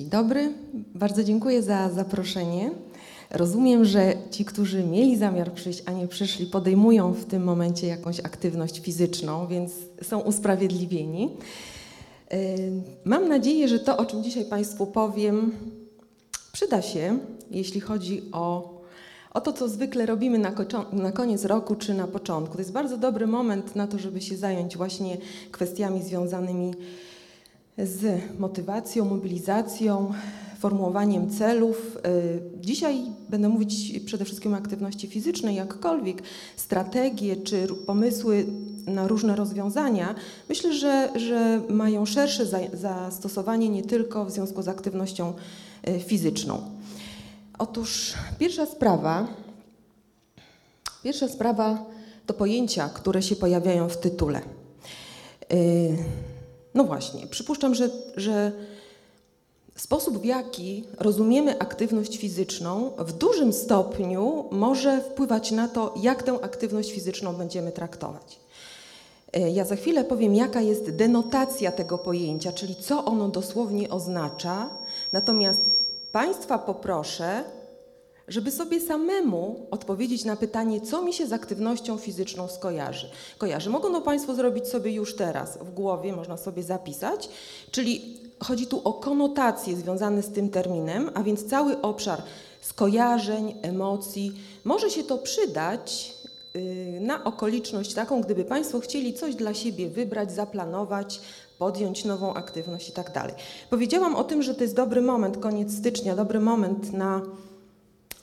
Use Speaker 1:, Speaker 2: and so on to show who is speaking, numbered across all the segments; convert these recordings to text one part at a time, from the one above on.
Speaker 1: Dzień dobry, bardzo dziękuję za zaproszenie. Rozumiem, że ci, którzy mieli zamiar przyjść, a nie przyszli, podejmują w tym momencie jakąś aktywność fizyczną, więc są usprawiedliwieni. Mam nadzieję, że to, o czym dzisiaj Państwu powiem, przyda się, jeśli chodzi o, o to, co zwykle robimy na, na koniec roku czy na początku. To jest bardzo dobry moment na to, żeby się zająć właśnie kwestiami związanymi z motywacją, mobilizacją, formułowaniem celów. Y, dzisiaj będę mówić przede wszystkim o aktywności fizycznej, jakkolwiek strategie czy pomysły na różne rozwiązania, myślę, że, że mają szersze zastosowanie nie tylko w związku z aktywnością y, fizyczną. Otóż pierwsza sprawa, pierwsza sprawa to pojęcia, które się pojawiają w tytule. No właśnie, przypuszczam, że, że sposób, w jaki rozumiemy aktywność fizyczną, w dużym stopniu może wpływać na to, jak tę aktywność fizyczną będziemy traktować. E, ja za chwilę powiem, jaka jest denotacja tego pojęcia, czyli co ono dosłownie oznacza. Natomiast Państwa poproszę, żeby sobie samemu odpowiedzieć na pytanie, co mi się z aktywnością fizyczną skojarzy. Kojarzy. Mogą to Państwo zrobić sobie już teraz w głowie, można sobie zapisać, czyli chodzi tu o konotacje związane z tym terminem, a więc cały obszar skojarzeń, emocji. Może się to przydać y, na okoliczność taką, gdyby Państwo chcieli coś dla siebie wybrać, zaplanować, podjąć nową aktywność i tak dalej. Powiedziałam o tym, że to jest dobry moment, koniec stycznia, dobry moment na,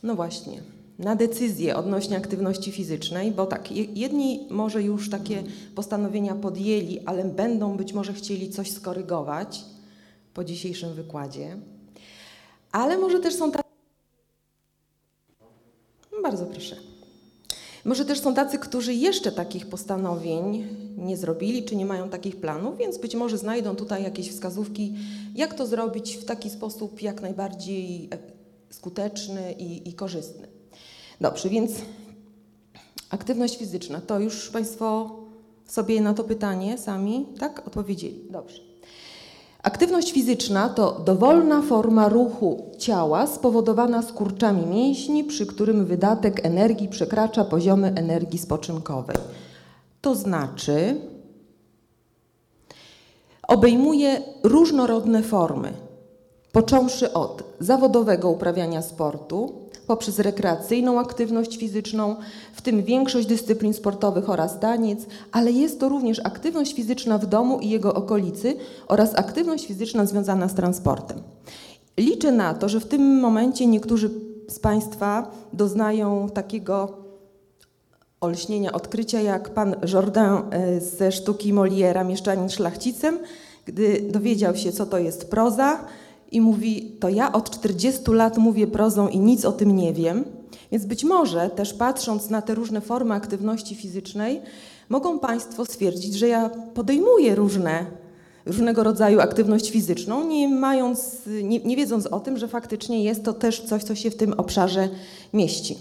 Speaker 1: no właśnie, na decyzję odnośnie aktywności fizycznej, bo tak, jedni może już takie postanowienia podjęli, ale będą być może chcieli coś skorygować po dzisiejszym wykładzie, ale może też są tacy. Bardzo proszę. Może też są tacy, którzy jeszcze takich postanowień nie zrobili, czy nie mają takich planów, więc być może znajdą tutaj jakieś wskazówki, jak to zrobić w taki sposób jak najbardziej e, skuteczny i, i korzystny. Dobrze, więc aktywność fizyczna, to już Państwo sobie na to pytanie sami, tak, odpowiedzieli. Dobrze. Aktywność fizyczna to dowolna forma ruchu ciała spowodowana skurczami mięśni, przy którym wydatek energii przekracza poziomy energii spoczynkowej. To znaczy, obejmuje różnorodne formy, począwszy od zawodowego uprawiania sportu, poprzez rekreacyjną aktywność fizyczną, w tym większość dyscyplin sportowych oraz taniec, ale jest to również aktywność fizyczna w domu i jego okolicy oraz aktywność fizyczna związana z transportem. Liczę na to, że w tym momencie niektórzy z Państwa doznają takiego olśnienia, odkrycia, jak pan Jordan e, ze sztuki Moliera, Mieszczanin szlachcicem, gdy dowiedział się, co to jest proza, i mówi: To ja od 40 lat mówię prozą i nic o tym nie wiem. Więc być może też patrząc na te różne formy aktywności fizycznej, mogą Państwo stwierdzić, że ja podejmuję różne, różnego rodzaju aktywność fizyczną, nie, mając, nie, nie wiedząc o tym, że faktycznie jest to też coś, co się w tym obszarze mieści.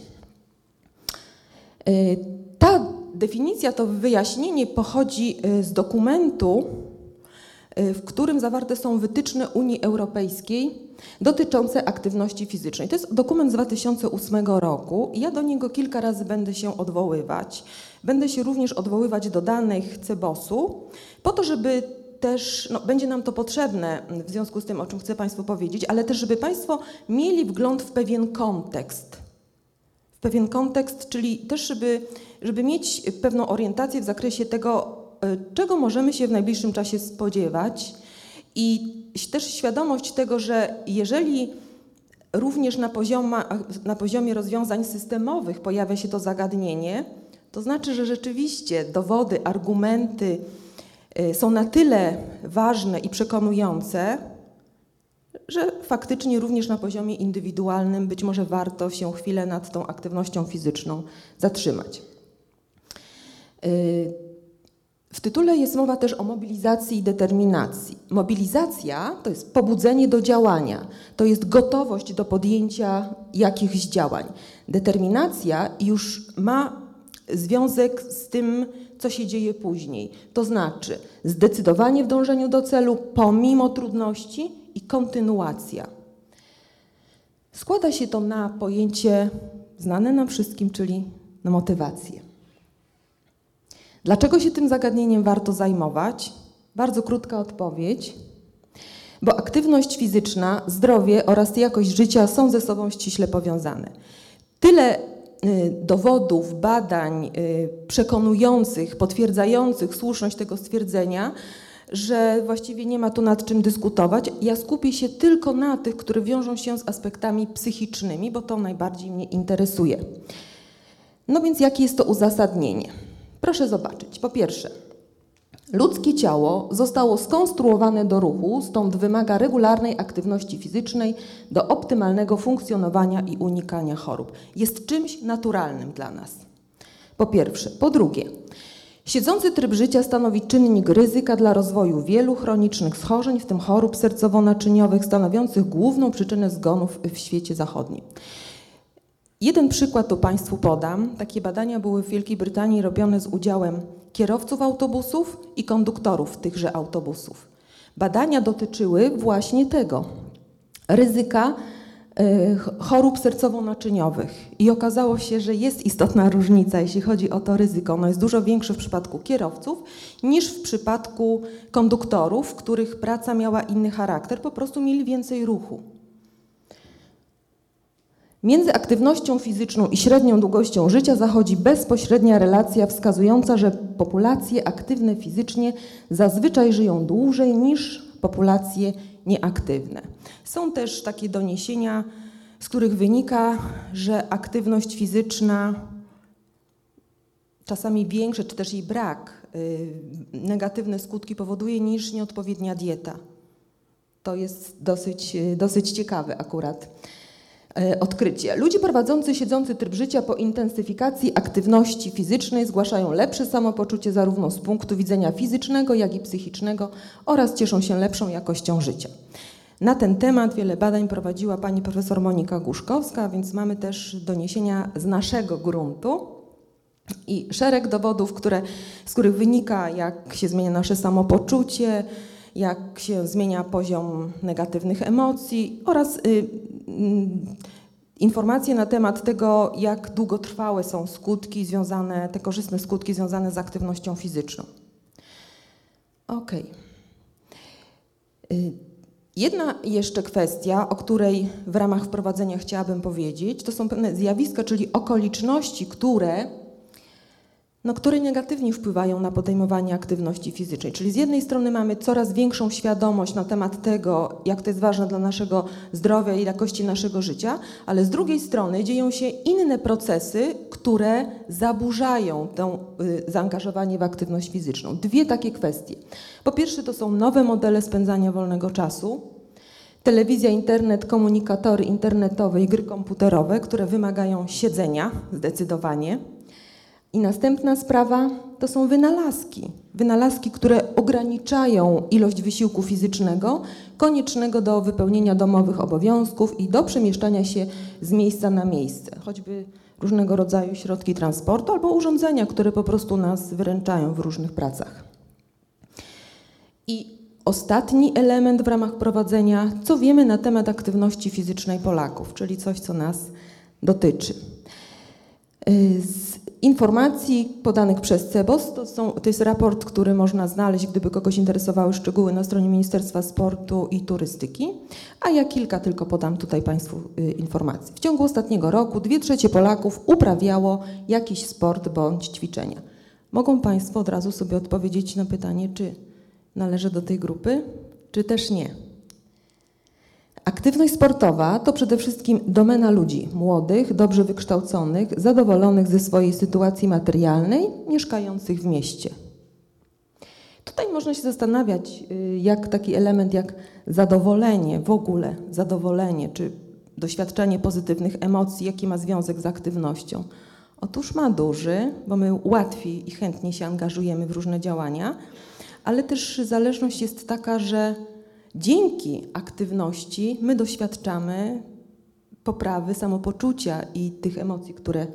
Speaker 1: Y, ta definicja, to wyjaśnienie pochodzi y, z dokumentu w którym zawarte są wytyczne Unii Europejskiej dotyczące aktywności fizycznej. To jest dokument z 2008 roku ja do niego kilka razy będę się odwoływać. Będę się również odwoływać do danych CEBOS-u, po to, żeby też, no, będzie nam to potrzebne w związku z tym, o czym chcę Państwu powiedzieć, ale też, żeby Państwo mieli wgląd w pewien kontekst. W pewien kontekst, czyli też, żeby, żeby mieć pewną orientację w zakresie tego, czego możemy się w najbliższym czasie spodziewać i też świadomość tego, że jeżeli również na, pozioma, na poziomie rozwiązań systemowych pojawia się to zagadnienie, to znaczy, że rzeczywiście dowody, argumenty e, są na tyle ważne i przekonujące, że faktycznie również na poziomie indywidualnym być może warto się chwilę nad tą aktywnością fizyczną zatrzymać. W tytule jest mowa też o mobilizacji i determinacji. Mobilizacja to jest pobudzenie do działania, to jest gotowość do podjęcia jakichś działań. Determinacja już ma związek z tym, co się dzieje później. To znaczy zdecydowanie w dążeniu do celu pomimo trudności i kontynuacja. Składa się to na pojęcie znane nam wszystkim, czyli na motywację. Dlaczego się tym zagadnieniem warto zajmować? Bardzo krótka odpowiedź. Bo aktywność fizyczna, zdrowie oraz jakość życia są ze sobą ściśle powiązane. Tyle y, dowodów, badań y, przekonujących, potwierdzających słuszność tego stwierdzenia, że właściwie nie ma tu nad czym dyskutować. Ja skupię się tylko na tych, które wiążą się z aspektami psychicznymi, bo to najbardziej mnie interesuje. No więc jakie jest to uzasadnienie? Proszę zobaczyć. Po pierwsze, ludzkie ciało zostało skonstruowane do ruchu, stąd wymaga regularnej aktywności fizycznej do optymalnego funkcjonowania i unikania chorób. Jest czymś naturalnym dla nas. Po pierwsze. Po drugie, Siedzący tryb życia stanowi czynnik ryzyka dla rozwoju wielu chronicznych schorzeń, w tym chorób sercowo-naczyniowych, stanowiących główną przyczynę zgonów w świecie zachodnim. Jeden przykład tu Państwu podam. Takie badania były w Wielkiej Brytanii robione z udziałem kierowców autobusów i konduktorów tychże autobusów. Badania dotyczyły właśnie tego ryzyka y, chorób sercowo-naczyniowych i okazało się, że jest istotna różnica, jeśli chodzi o to ryzyko. Ono jest dużo większe w przypadku kierowców niż w przypadku konduktorów, których praca miała inny charakter, po prostu mieli więcej ruchu. Między aktywnością fizyczną i średnią długością życia zachodzi bezpośrednia relacja wskazująca, że populacje aktywne fizycznie zazwyczaj żyją dłużej niż populacje nieaktywne. Są też takie doniesienia, z których wynika, że aktywność fizyczna, czasami większe, czy też jej brak, y, negatywne skutki powoduje niż nieodpowiednia dieta. To jest dosyć, y, dosyć ciekawe akurat. E, odkrycie. Ludzie prowadzący siedzący tryb życia po intensyfikacji aktywności fizycznej zgłaszają lepsze samopoczucie zarówno z punktu widzenia fizycznego, jak i psychicznego oraz cieszą się lepszą jakością życia. Na ten temat wiele badań prowadziła pani profesor Monika Guszkowska, więc mamy też doniesienia z naszego gruntu i szereg dowodów, które, z których wynika, jak się zmienia nasze samopoczucie, jak się zmienia poziom negatywnych emocji oraz y, informacje na temat tego, jak długotrwałe są skutki związane, te korzystne skutki związane z aktywnością fizyczną. Ok. Jedna jeszcze kwestia, o której w ramach wprowadzenia chciałabym powiedzieć, to są pewne zjawiska, czyli okoliczności, które no, które negatywnie wpływają na podejmowanie aktywności fizycznej. Czyli z jednej strony mamy coraz większą świadomość na temat tego, jak to jest ważne dla naszego zdrowia i jakości naszego życia, ale z drugiej strony dzieją się inne procesy, które zaburzają to y, zaangażowanie w aktywność fizyczną. Dwie takie kwestie. Po pierwsze to są nowe modele spędzania wolnego czasu, telewizja, internet, komunikatory internetowe i gry komputerowe, które wymagają siedzenia zdecydowanie. I następna sprawa to są wynalazki. Wynalazki, które ograniczają ilość wysiłku fizycznego koniecznego do wypełnienia domowych obowiązków i do przemieszczania się z miejsca na miejsce, choćby różnego rodzaju środki transportu albo urządzenia, które po prostu nas wyręczają w różnych pracach. I ostatni element w ramach prowadzenia, co wiemy na temat aktywności fizycznej Polaków, czyli coś, co nas dotyczy. Z informacji podanych przez CEBOS, to, są, to jest raport, który można znaleźć, gdyby kogoś interesowały szczegóły na stronie Ministerstwa Sportu i Turystyki, a ja kilka tylko podam tutaj Państwu y, informacji. W ciągu ostatniego roku dwie trzecie Polaków uprawiało jakiś sport bądź ćwiczenia. Mogą Państwo od razu sobie odpowiedzieć na pytanie, czy należy do tej grupy, czy też nie. Aktywność sportowa to przede wszystkim domena ludzi młodych, dobrze wykształconych, zadowolonych ze swojej sytuacji materialnej, mieszkających w mieście. Tutaj można się zastanawiać, y, jak taki element jak zadowolenie, w ogóle zadowolenie, czy doświadczenie pozytywnych emocji, jaki ma związek z aktywnością. Otóż ma duży, bo my łatwiej i chętnie się angażujemy w różne działania, ale też zależność jest taka, że Dzięki aktywności my doświadczamy poprawy samopoczucia i tych emocji, które,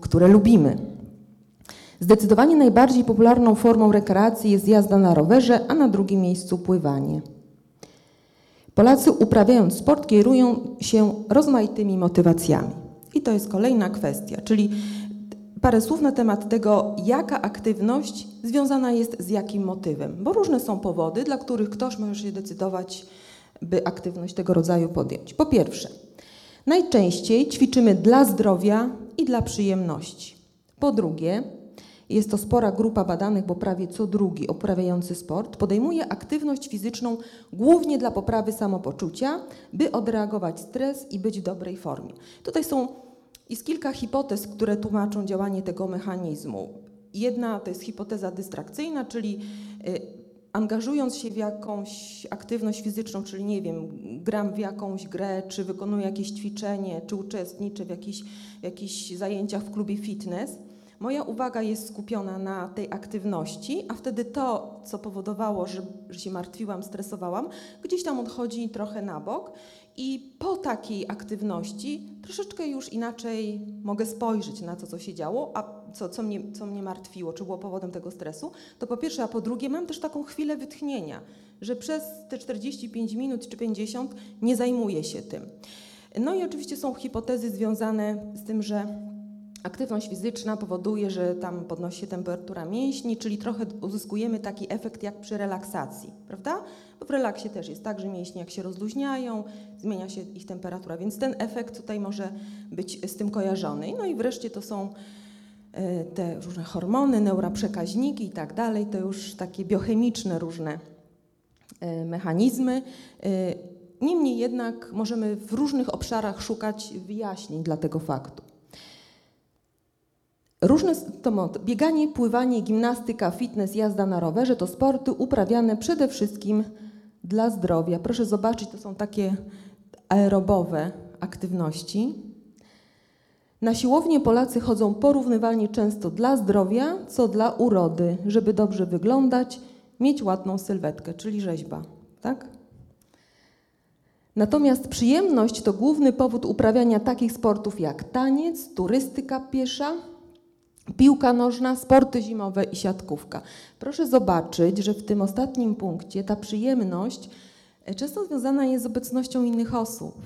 Speaker 1: które lubimy. Zdecydowanie najbardziej popularną formą rekreacji jest jazda na rowerze, a na drugim miejscu pływanie. Polacy uprawiając sport kierują się rozmaitymi motywacjami. I to jest kolejna kwestia, czyli parę słów na temat tego, jaka aktywność związana jest z jakim motywem, bo różne są powody, dla których ktoś może się decydować, by aktywność tego rodzaju podjąć. Po pierwsze, najczęściej ćwiczymy dla zdrowia i dla przyjemności. Po drugie, jest to spora grupa badanych, bo prawie co drugi uprawiający sport podejmuje aktywność fizyczną głównie dla poprawy samopoczucia, by odreagować stres i być w dobrej formie. Tutaj są jest kilka hipotez, które tłumaczą działanie tego mechanizmu. Jedna to jest hipoteza dystrakcyjna, czyli y, angażując się w jakąś aktywność fizyczną, czyli nie wiem, gram w jakąś grę, czy wykonuję jakieś ćwiczenie, czy uczestniczę w jakichś, jakichś zajęciach w klubie fitness, moja uwaga jest skupiona na tej aktywności, a wtedy to, co powodowało, że, że się martwiłam, stresowałam, gdzieś tam odchodzi trochę na bok. I po takiej aktywności troszeczkę już inaczej mogę spojrzeć na to, co się działo, a co, co, mnie, co mnie martwiło, czy było powodem tego stresu. To po pierwsze, a po drugie, mam też taką chwilę wytchnienia, że przez te 45 minut czy 50 nie zajmuję się tym. No i oczywiście są hipotezy związane z tym, że Aktywność fizyczna powoduje, że tam podnosi się temperatura mięśni, czyli trochę uzyskujemy taki efekt jak przy relaksacji, prawda? Bo w relaksie też jest tak, że mięśnie jak się rozluźniają, zmienia się ich temperatura, więc ten efekt tutaj może być z tym kojarzony. No i wreszcie to są e, te różne hormony, neuroprzekaźniki i tak dalej, to już takie biochemiczne różne e, mechanizmy. E, niemniej jednak możemy w różnych obszarach szukać wyjaśnień dla tego faktu. Różne to bieganie, pływanie, gimnastyka, fitness, jazda na rowerze to sporty uprawiane przede wszystkim dla zdrowia. Proszę zobaczyć, to są takie aerobowe aktywności. Na siłownię Polacy chodzą porównywalnie często dla zdrowia, co dla urody, żeby dobrze wyglądać, mieć ładną sylwetkę, czyli rzeźba, tak? Natomiast przyjemność to główny powód uprawiania takich sportów jak taniec, turystyka piesza, piłka nożna, sporty zimowe i siatkówka. Proszę zobaczyć, że w tym ostatnim punkcie ta przyjemność e, często związana jest z obecnością innych osób.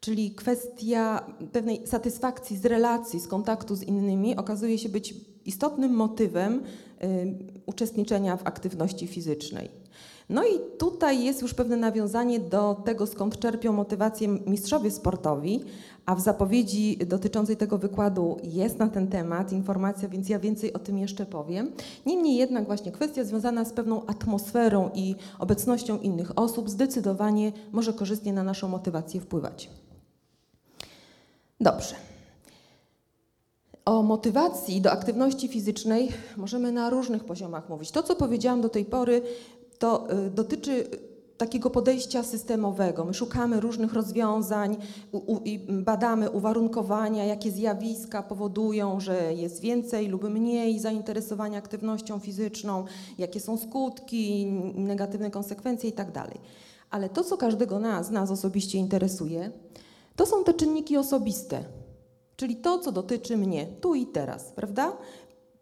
Speaker 1: Czyli kwestia pewnej satysfakcji z relacji, z kontaktu z innymi okazuje się być istotnym motywem y, uczestniczenia w aktywności fizycznej. No i tutaj jest już pewne nawiązanie do tego, skąd czerpią motywację mistrzowie sportowi, a w zapowiedzi dotyczącej tego wykładu jest na ten temat informacja, więc ja więcej o tym jeszcze powiem. Niemniej jednak właśnie kwestia związana z pewną atmosferą i obecnością innych osób zdecydowanie może korzystnie na naszą motywację wpływać. Dobrze. O motywacji do aktywności fizycznej możemy na różnych poziomach mówić. To, co powiedziałam do tej pory, to y, dotyczy takiego podejścia systemowego. My szukamy różnych rozwiązań i badamy uwarunkowania, jakie zjawiska powodują, że jest więcej lub mniej zainteresowania aktywnością fizyczną, jakie są skutki, negatywne konsekwencje itd. Tak Ale to, co każdego nas, nas osobiście interesuje, to są te czynniki osobiste, czyli to, co dotyczy mnie tu i teraz, prawda?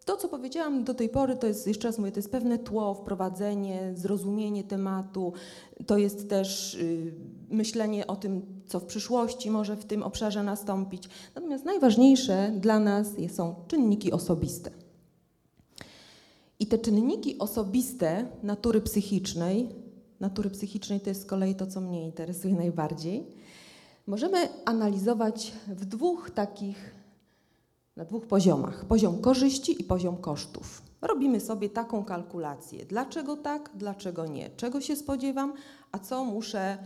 Speaker 1: To, co powiedziałam do tej pory, to jest, jeszcze raz mówię, to jest pewne tło, wprowadzenie, zrozumienie tematu, to jest też y, myślenie o tym, co w przyszłości może w tym obszarze nastąpić. Natomiast najważniejsze dla nas są czynniki osobiste. I te czynniki osobiste natury psychicznej, natury psychicznej to jest z kolei to, co mnie interesuje najbardziej, możemy analizować w dwóch takich na dwóch poziomach: poziom korzyści i poziom kosztów. Robimy sobie taką kalkulację: dlaczego tak, dlaczego nie, czego się spodziewam, a co muszę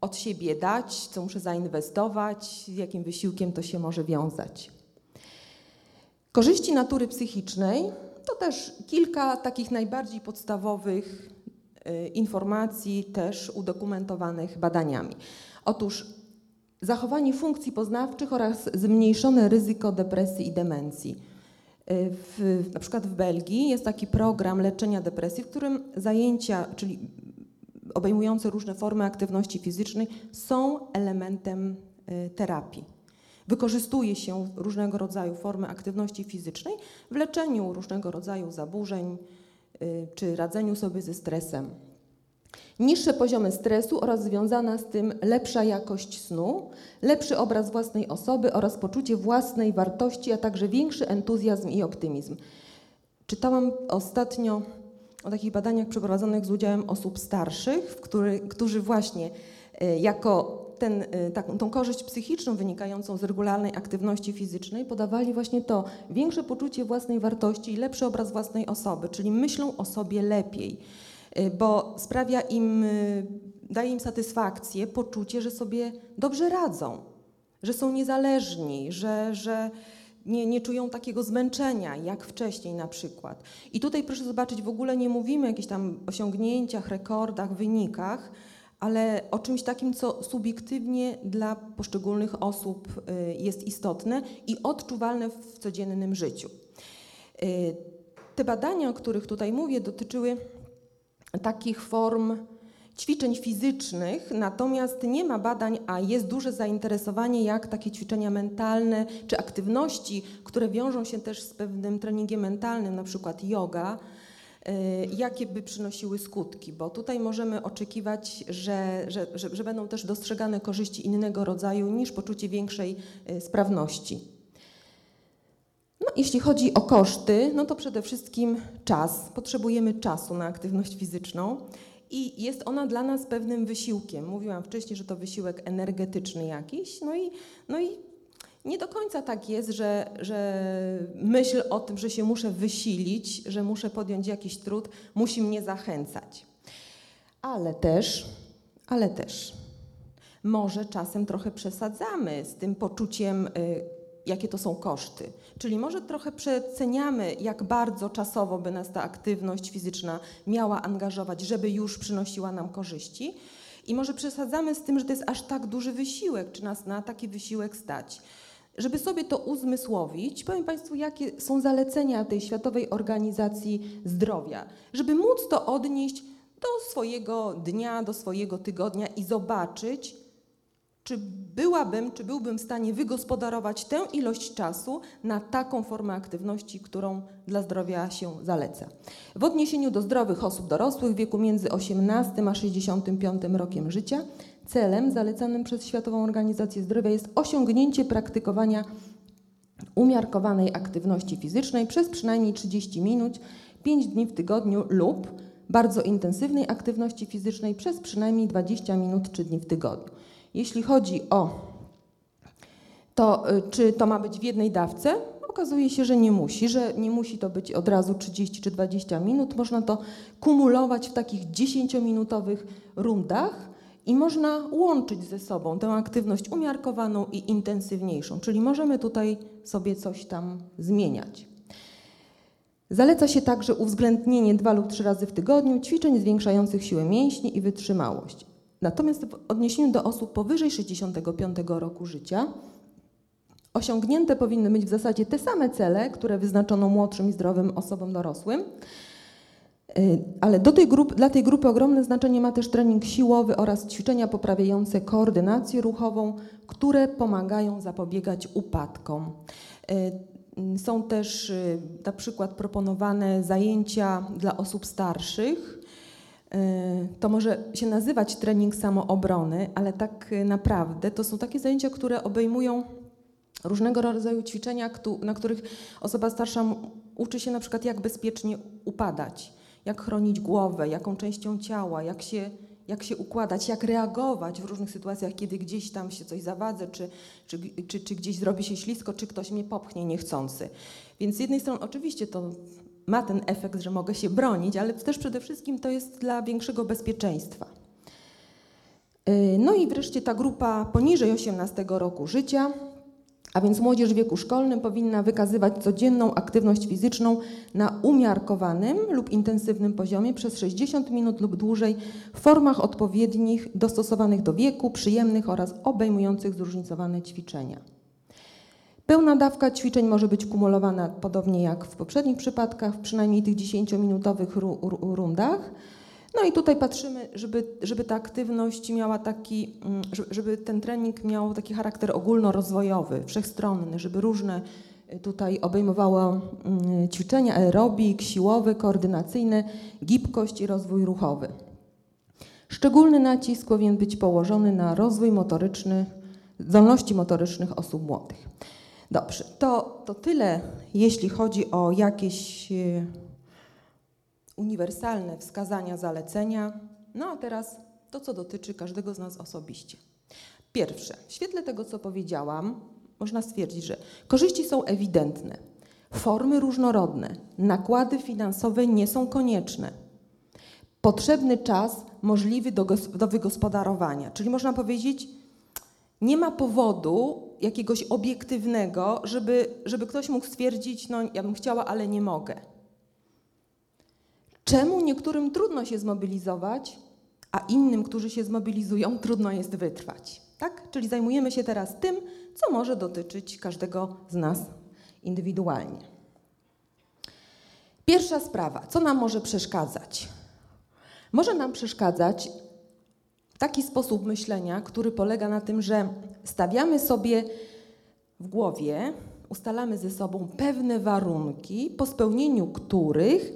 Speaker 1: od siebie dać, co muszę zainwestować, z jakim wysiłkiem to się może wiązać. Korzyści natury psychicznej to też kilka takich najbardziej podstawowych y, informacji, też udokumentowanych badaniami. Otóż zachowanie funkcji poznawczych oraz zmniejszone ryzyko depresji i demencji. W, na przykład w Belgii jest taki program leczenia depresji, w którym zajęcia, czyli obejmujące różne formy aktywności fizycznej, są elementem y, terapii. Wykorzystuje się różnego rodzaju formy aktywności fizycznej w leczeniu różnego rodzaju zaburzeń y, czy radzeniu sobie ze stresem. Niższe poziomy stresu oraz związana z tym lepsza jakość snu, lepszy obraz własnej osoby oraz poczucie własnej wartości, a także większy entuzjazm i optymizm. Czytałam ostatnio o takich badaniach przeprowadzonych z udziałem osób starszych, w który, którzy właśnie e, jako ten, e, taką, tą korzyść psychiczną wynikającą z regularnej aktywności fizycznej podawali właśnie to większe poczucie własnej wartości i lepszy obraz własnej osoby, czyli myślą o sobie lepiej, bo sprawia im, daje im satysfakcję, poczucie, że sobie dobrze radzą, że są niezależni, że, że nie, nie czują takiego zmęczenia jak wcześniej na przykład. I tutaj proszę zobaczyć, w ogóle nie mówimy o jakichś tam osiągnięciach, rekordach, wynikach, ale o czymś takim, co subiektywnie dla poszczególnych osób y, jest istotne i odczuwalne w codziennym życiu. Y, te badania, o których tutaj mówię, dotyczyły takich form ćwiczeń fizycznych, natomiast nie ma badań, a jest duże zainteresowanie, jak takie ćwiczenia mentalne czy aktywności, które wiążą się też z pewnym treningiem mentalnym, na przykład yoga, y, jakie by przynosiły skutki, bo tutaj możemy oczekiwać, że, że, że, że będą też dostrzegane korzyści innego rodzaju niż poczucie większej y, sprawności. No, jeśli chodzi o koszty, no to przede wszystkim czas. Potrzebujemy czasu na aktywność fizyczną i jest ona dla nas pewnym wysiłkiem. Mówiłam wcześniej, że to wysiłek energetyczny jakiś, no i, no i nie do końca tak jest, że, że myśl o tym, że się muszę wysilić, że muszę podjąć jakiś trud, musi mnie zachęcać. Ale też, ale też, może czasem trochę przesadzamy z tym poczuciem y, jakie to są koszty. Czyli może trochę przeceniamy, jak bardzo czasowo by nas ta aktywność fizyczna miała angażować, żeby już przynosiła nam korzyści. I może przesadzamy z tym, że to jest aż tak duży wysiłek, czy nas na taki wysiłek stać. Żeby sobie to uzmysłowić, powiem Państwu, jakie są zalecenia tej Światowej Organizacji Zdrowia, żeby móc to odnieść do swojego dnia, do swojego tygodnia i zobaczyć, czy byłabym, czy byłbym w stanie wygospodarować tę ilość czasu na taką formę aktywności, którą dla zdrowia się zaleca. W odniesieniu do zdrowych osób dorosłych w wieku między 18 a 65 rokiem życia, celem zalecanym przez Światową Organizację Zdrowia jest osiągnięcie praktykowania umiarkowanej aktywności fizycznej przez przynajmniej 30 minut, 5 dni w tygodniu lub bardzo intensywnej aktywności fizycznej przez przynajmniej 20 minut 3 dni w tygodniu. Jeśli chodzi o to, y, czy to ma być w jednej dawce, okazuje się, że nie musi, że nie musi to być od razu 30 czy 20 minut. Można to kumulować w takich 10-minutowych rundach i można łączyć ze sobą tę aktywność umiarkowaną i intensywniejszą, czyli możemy tutaj sobie coś tam zmieniać. Zaleca się także uwzględnienie dwa lub trzy razy w tygodniu ćwiczeń zwiększających siłę mięśni i wytrzymałość. Natomiast w odniesieniu do osób powyżej 65 roku życia, osiągnięte powinny być w zasadzie te same cele, które wyznaczono młodszym i zdrowym osobom dorosłym. Y, ale do tej grupy, dla tej grupy ogromne znaczenie ma też trening siłowy oraz ćwiczenia poprawiające koordynację ruchową, które pomagają zapobiegać upadkom. Y, są też y, na przykład proponowane zajęcia dla osób starszych, to może się nazywać trening samoobrony, ale tak naprawdę to są takie zajęcia, które obejmują różnego rodzaju ćwiczenia, na których osoba starsza uczy się na przykład jak bezpiecznie upadać, jak chronić głowę, jaką częścią ciała, jak się, jak się układać, jak reagować w różnych sytuacjach, kiedy gdzieś tam się coś zawadzę, czy, czy, czy, czy gdzieś zrobi się ślisko, czy ktoś mnie popchnie niechcący. Więc z jednej strony oczywiście to ma ten efekt, że mogę się bronić, ale też przede wszystkim to jest dla większego bezpieczeństwa. Y, no i wreszcie ta grupa poniżej 18 roku życia, a więc młodzież w wieku szkolnym powinna wykazywać codzienną aktywność fizyczną na umiarkowanym lub intensywnym poziomie przez 60 minut lub dłużej w formach odpowiednich, dostosowanych do wieku, przyjemnych oraz obejmujących zróżnicowane ćwiczenia. Pełna dawka ćwiczeń może być kumulowana podobnie jak w poprzednich przypadkach, w przynajmniej tych 10-minutowych rundach. No i tutaj patrzymy, żeby, żeby ta aktywność miała taki, mm, żeby ten trening miał taki charakter ogólnorozwojowy, wszechstronny, żeby różne y, tutaj obejmowało mm, ćwiczenia aerobik, siłowe, koordynacyjne, gibkość i rozwój ruchowy. Szczególny nacisk powinien być położony na rozwój motoryczny, zdolności motorycznych osób młodych. Dobrze, to, to tyle, jeśli chodzi o jakieś e, uniwersalne wskazania, zalecenia. No a teraz to, co dotyczy każdego z nas osobiście. Pierwsze, w świetle tego, co powiedziałam, można stwierdzić, że korzyści są ewidentne, formy różnorodne, nakłady finansowe nie są konieczne. Potrzebny czas możliwy do, do wygospodarowania, czyli można powiedzieć, nie ma powodu jakiegoś obiektywnego, żeby, żeby ktoś mógł stwierdzić, no ja bym chciała, ale nie mogę. Czemu niektórym trudno się zmobilizować, a innym, którzy się zmobilizują, trudno jest wytrwać? Tak? Czyli zajmujemy się teraz tym, co może dotyczyć każdego z nas indywidualnie. Pierwsza sprawa, co nam może przeszkadzać? Może nam przeszkadzać taki sposób myślenia, który polega na tym, że stawiamy sobie w głowie, ustalamy ze sobą pewne warunki, po spełnieniu których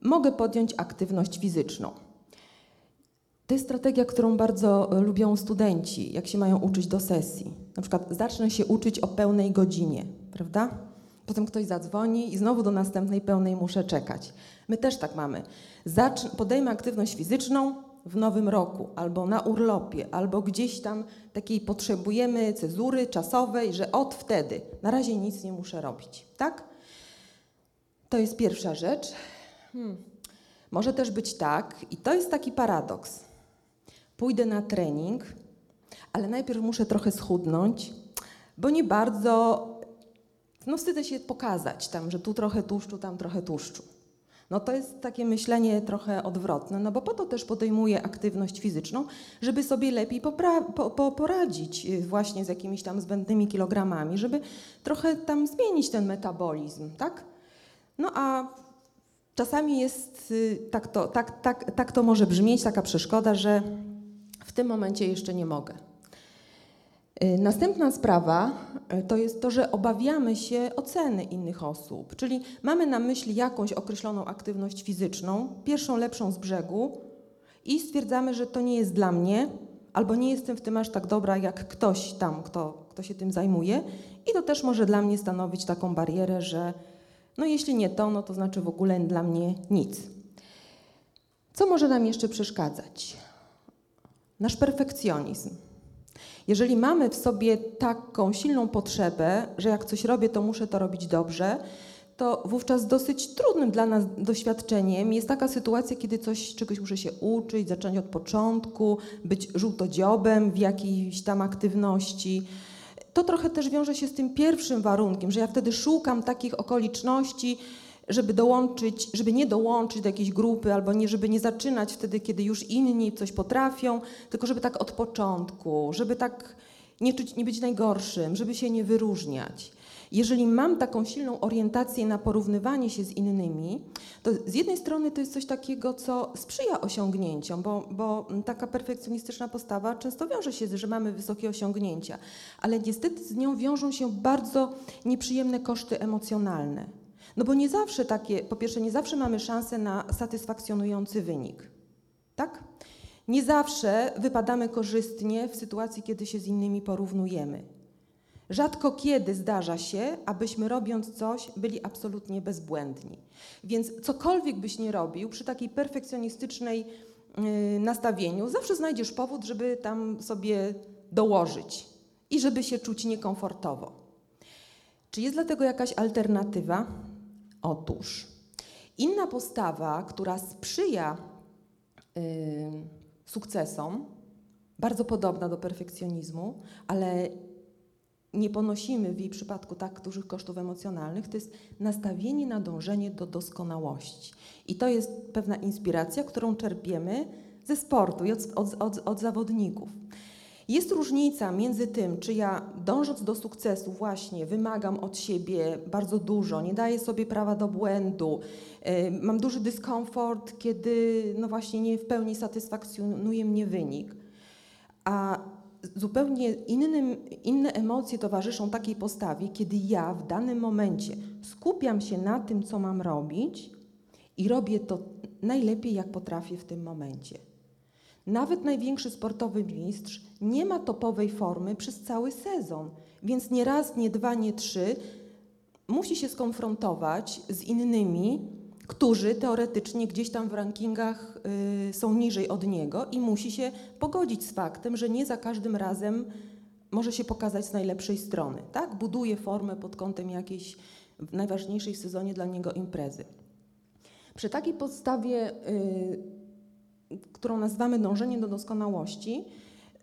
Speaker 1: mogę podjąć aktywność fizyczną. To jest strategia, którą bardzo lubią studenci, jak się mają uczyć do sesji. Na przykład zacznę się uczyć o pełnej godzinie, prawda? Potem ktoś zadzwoni i znowu do następnej pełnej muszę czekać. My też tak mamy. Zacz podejmę aktywność fizyczną w nowym roku, albo na urlopie, albo gdzieś tam takiej potrzebujemy cezury czasowej, że od wtedy. Na razie nic nie muszę robić, tak? To jest pierwsza rzecz. Hmm. Może też być tak, i to jest taki paradoks. Pójdę na trening, ale najpierw muszę trochę schudnąć, bo nie bardzo, no wstydzę się pokazać tam, że tu trochę tłuszczu, tam trochę tłuszczu. No to jest takie myślenie trochę odwrotne, no bo po to też podejmuję aktywność fizyczną, żeby sobie lepiej po, po, poradzić y, właśnie z jakimiś tam zbędnymi kilogramami, żeby trochę tam zmienić ten metabolizm, tak? No a czasami jest, y, tak to, tak, tak, tak to może brzmieć, taka przeszkoda, że w tym momencie jeszcze nie mogę. Y, następna sprawa y, to jest to, że obawiamy się oceny innych osób, czyli mamy na myśli jakąś określoną aktywność fizyczną, pierwszą lepszą z brzegu i stwierdzamy, że to nie jest dla mnie, albo nie jestem w tym aż tak dobra jak ktoś tam, kto, kto się tym zajmuje, i to też może dla mnie stanowić taką barierę, że no jeśli nie to, no to znaczy w ogóle dla mnie nic. Co może nam jeszcze przeszkadzać? Nasz perfekcjonizm. Jeżeli mamy w sobie taką silną potrzebę, że jak coś robię, to muszę to robić dobrze, to wówczas dosyć trudnym dla nas doświadczeniem jest taka sytuacja, kiedy coś, czegoś muszę się uczyć, zacząć od początku, być żółtodziobem w jakiejś tam aktywności. To trochę też wiąże się z tym pierwszym warunkiem, że ja wtedy szukam takich okoliczności, żeby dołączyć, żeby nie dołączyć do jakiejś grupy, albo nie, żeby nie zaczynać wtedy, kiedy już inni coś potrafią, tylko żeby tak od początku, żeby tak nie, czuć, nie być najgorszym, żeby się nie wyróżniać. Jeżeli mam taką silną orientację na porównywanie się z innymi, to z jednej strony to jest coś takiego, co sprzyja osiągnięciom, bo, bo taka perfekcjonistyczna postawa często wiąże się z, że mamy wysokie osiągnięcia, ale niestety z nią wiążą się bardzo nieprzyjemne koszty emocjonalne. No bo nie zawsze takie, po pierwsze, nie zawsze mamy szansę na satysfakcjonujący wynik. Tak? Nie zawsze wypadamy korzystnie w sytuacji, kiedy się z innymi porównujemy. Rzadko kiedy zdarza się, abyśmy robiąc coś byli absolutnie bezbłędni. Więc cokolwiek byś nie robił, przy takiej perfekcjonistycznej yy, nastawieniu, zawsze znajdziesz powód, żeby tam sobie dołożyć i żeby się czuć niekomfortowo. Czy jest dlatego jakaś alternatywa? Otóż inna postawa, która sprzyja y, sukcesom, bardzo podobna do perfekcjonizmu, ale nie ponosimy w jej przypadku tak dużych kosztów emocjonalnych, to jest nastawienie na dążenie do doskonałości. I to jest pewna inspiracja, którą czerpiemy ze sportu i od, od, od, od zawodników. Jest różnica między tym, czy ja dążąc do sukcesu właśnie wymagam od siebie bardzo dużo, nie daję sobie prawa do błędu, mam duży dyskomfort, kiedy no właśnie nie w pełni satysfakcjonuje mnie wynik. A zupełnie innym, inne emocje towarzyszą takiej postawie, kiedy ja w danym momencie skupiam się na tym, co mam robić i robię to najlepiej, jak potrafię w tym momencie. Nawet największy sportowy mistrz nie ma topowej formy przez cały sezon, więc nie raz, nie dwa, nie trzy musi się skonfrontować z innymi, którzy teoretycznie gdzieś tam w rankingach y, są niżej od niego i musi się pogodzić z faktem, że nie za każdym razem może się pokazać z najlepszej strony. Tak? Buduje formę pod kątem jakiejś najważniejszej w sezonie dla niego imprezy. Przy takiej podstawie, y, którą nazywamy dążenie do doskonałości,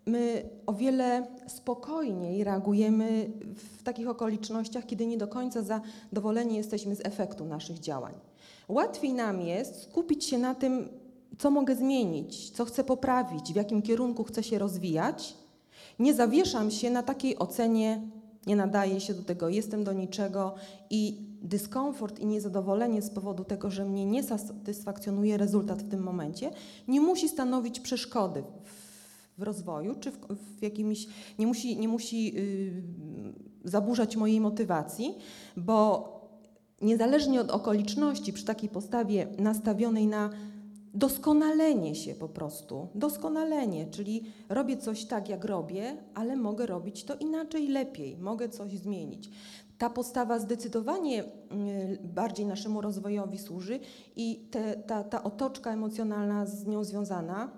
Speaker 1: my o wiele spokojniej reagujemy w takich okolicznościach, kiedy nie do końca zadowoleni jesteśmy z efektu naszych działań. Łatwiej nam jest skupić się na tym, co mogę zmienić, co chcę poprawić, w jakim kierunku chcę się rozwijać. Nie zawieszam się na takiej ocenie, nie nadaje się do tego, jestem do niczego i dyskomfort i niezadowolenie z powodu tego, że mnie nie satysfakcjonuje rezultat w tym momencie, nie musi stanowić przeszkody w rozwoju, czy w, w jakimś, nie musi, nie musi yy, zaburzać mojej motywacji, bo niezależnie od okoliczności, przy takiej postawie nastawionej na doskonalenie się po prostu, doskonalenie, czyli robię coś tak, jak robię, ale mogę robić to inaczej, lepiej, mogę coś zmienić. Ta postawa zdecydowanie mm, bardziej naszemu rozwojowi służy i te, ta, ta otoczka emocjonalna z nią związana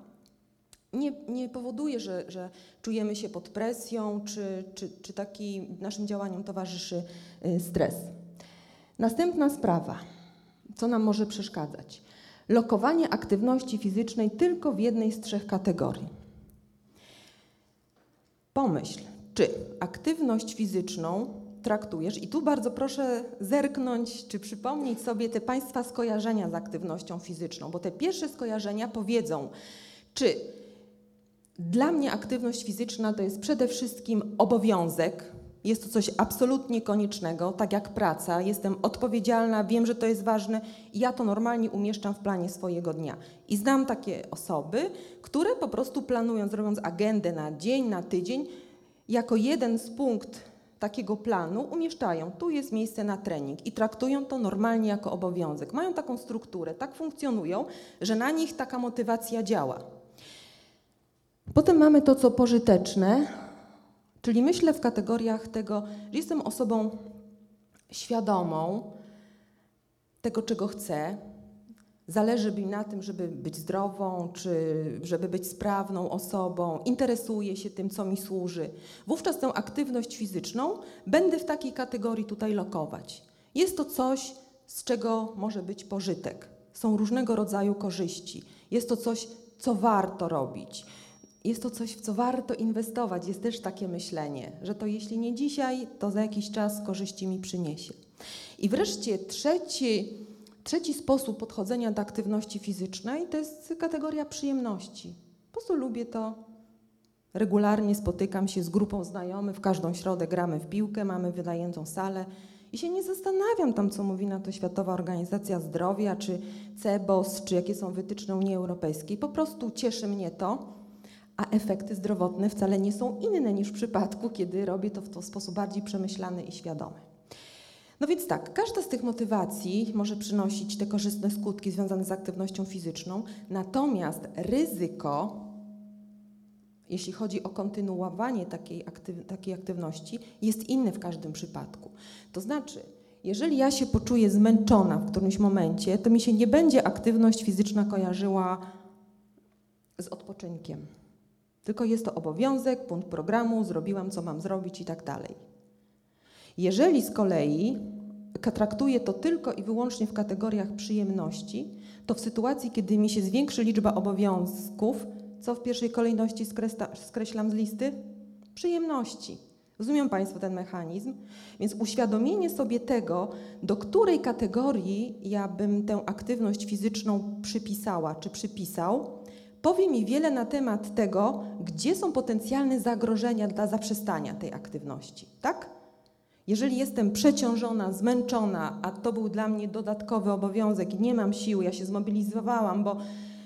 Speaker 1: nie, nie powoduje, że, że czujemy się pod presją, czy, czy, czy taki naszym działaniom towarzyszy y, stres. Następna sprawa, co nam może przeszkadzać? Lokowanie aktywności fizycznej tylko w jednej z trzech kategorii. Pomyśl, czy aktywność fizyczną traktujesz, i tu bardzo proszę zerknąć, czy przypomnieć sobie te Państwa skojarzenia z aktywnością fizyczną, bo te pierwsze skojarzenia powiedzą, czy dla mnie aktywność fizyczna to jest przede wszystkim obowiązek, jest to coś absolutnie koniecznego, tak jak praca. Jestem odpowiedzialna, wiem, że to jest ważne i ja to normalnie umieszczam w planie swojego dnia. I znam takie osoby, które po prostu planując, robiąc agendę na dzień, na tydzień, jako jeden z punkt takiego planu umieszczają, tu jest miejsce na trening i traktują to normalnie jako obowiązek. Mają taką strukturę, tak funkcjonują, że na nich taka motywacja działa. Potem mamy to, co pożyteczne, czyli myślę w kategoriach tego, że jestem osobą świadomą tego, czego chcę. Zależy mi na tym, żeby być zdrową, czy żeby być sprawną osobą, interesuję się tym, co mi służy. Wówczas tę aktywność fizyczną będę w takiej kategorii tutaj lokować. Jest to coś, z czego może być pożytek. Są różnego rodzaju korzyści. Jest to coś, co warto robić jest to coś, w co warto inwestować. Jest też takie myślenie, że to jeśli nie dzisiaj, to za jakiś czas korzyści mi przyniesie. I wreszcie trzeci, trzeci sposób podchodzenia do aktywności fizycznej to jest kategoria przyjemności. Po prostu lubię to. Regularnie spotykam się z grupą znajomych, w każdą środę gramy w piłkę, mamy wynajętą salę i się nie zastanawiam tam, co mówi na to Światowa Organizacja Zdrowia, czy CEBOS, czy jakie są wytyczne Unii Europejskiej. Po prostu cieszy mnie to a efekty zdrowotne wcale nie są inne niż w przypadku, kiedy robię to w to sposób bardziej przemyślany i świadomy. No więc tak, każda z tych motywacji może przynosić te korzystne skutki związane z aktywnością fizyczną, natomiast ryzyko, jeśli chodzi o kontynuowanie takiej, aktyw takiej aktywności, jest inne w każdym przypadku. To znaczy, jeżeli ja się poczuję zmęczona w którymś momencie, to mi się nie będzie aktywność fizyczna kojarzyła z odpoczynkiem tylko jest to obowiązek, punkt programu, zrobiłam co mam zrobić i tak dalej. Jeżeli z kolei traktuję to tylko i wyłącznie w kategoriach przyjemności, to w sytuacji, kiedy mi się zwiększy liczba obowiązków, co w pierwszej kolejności skreślam z listy? Przyjemności. Rozumieją Państwo ten mechanizm? Więc uświadomienie sobie tego, do której kategorii ja bym tę aktywność fizyczną przypisała czy przypisał, powie mi wiele na temat tego, gdzie są potencjalne zagrożenia dla zaprzestania tej aktywności, tak? Jeżeli jestem przeciążona, zmęczona, a to był dla mnie dodatkowy obowiązek i nie mam siły, ja się zmobilizowałam, bo,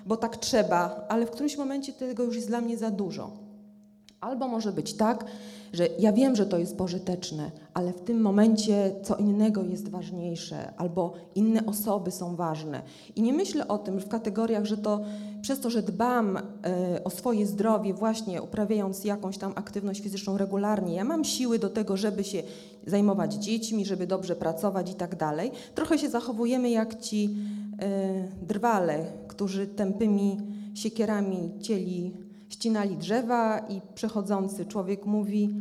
Speaker 1: bo tak trzeba, ale w którymś momencie tego już jest dla mnie za dużo. Albo może być tak, że ja wiem, że to jest pożyteczne, ale w tym momencie co innego jest ważniejsze, albo inne osoby są ważne. I nie myślę o tym w kategoriach, że to przez to, że dbam e, o swoje zdrowie, właśnie uprawiając jakąś tam aktywność fizyczną regularnie, ja mam siły do tego, żeby się zajmować dziećmi, żeby dobrze pracować i tak dalej. Trochę się zachowujemy jak ci e, drwale, którzy tępymi siekierami cieli ścinali drzewa i przechodzący człowiek mówi: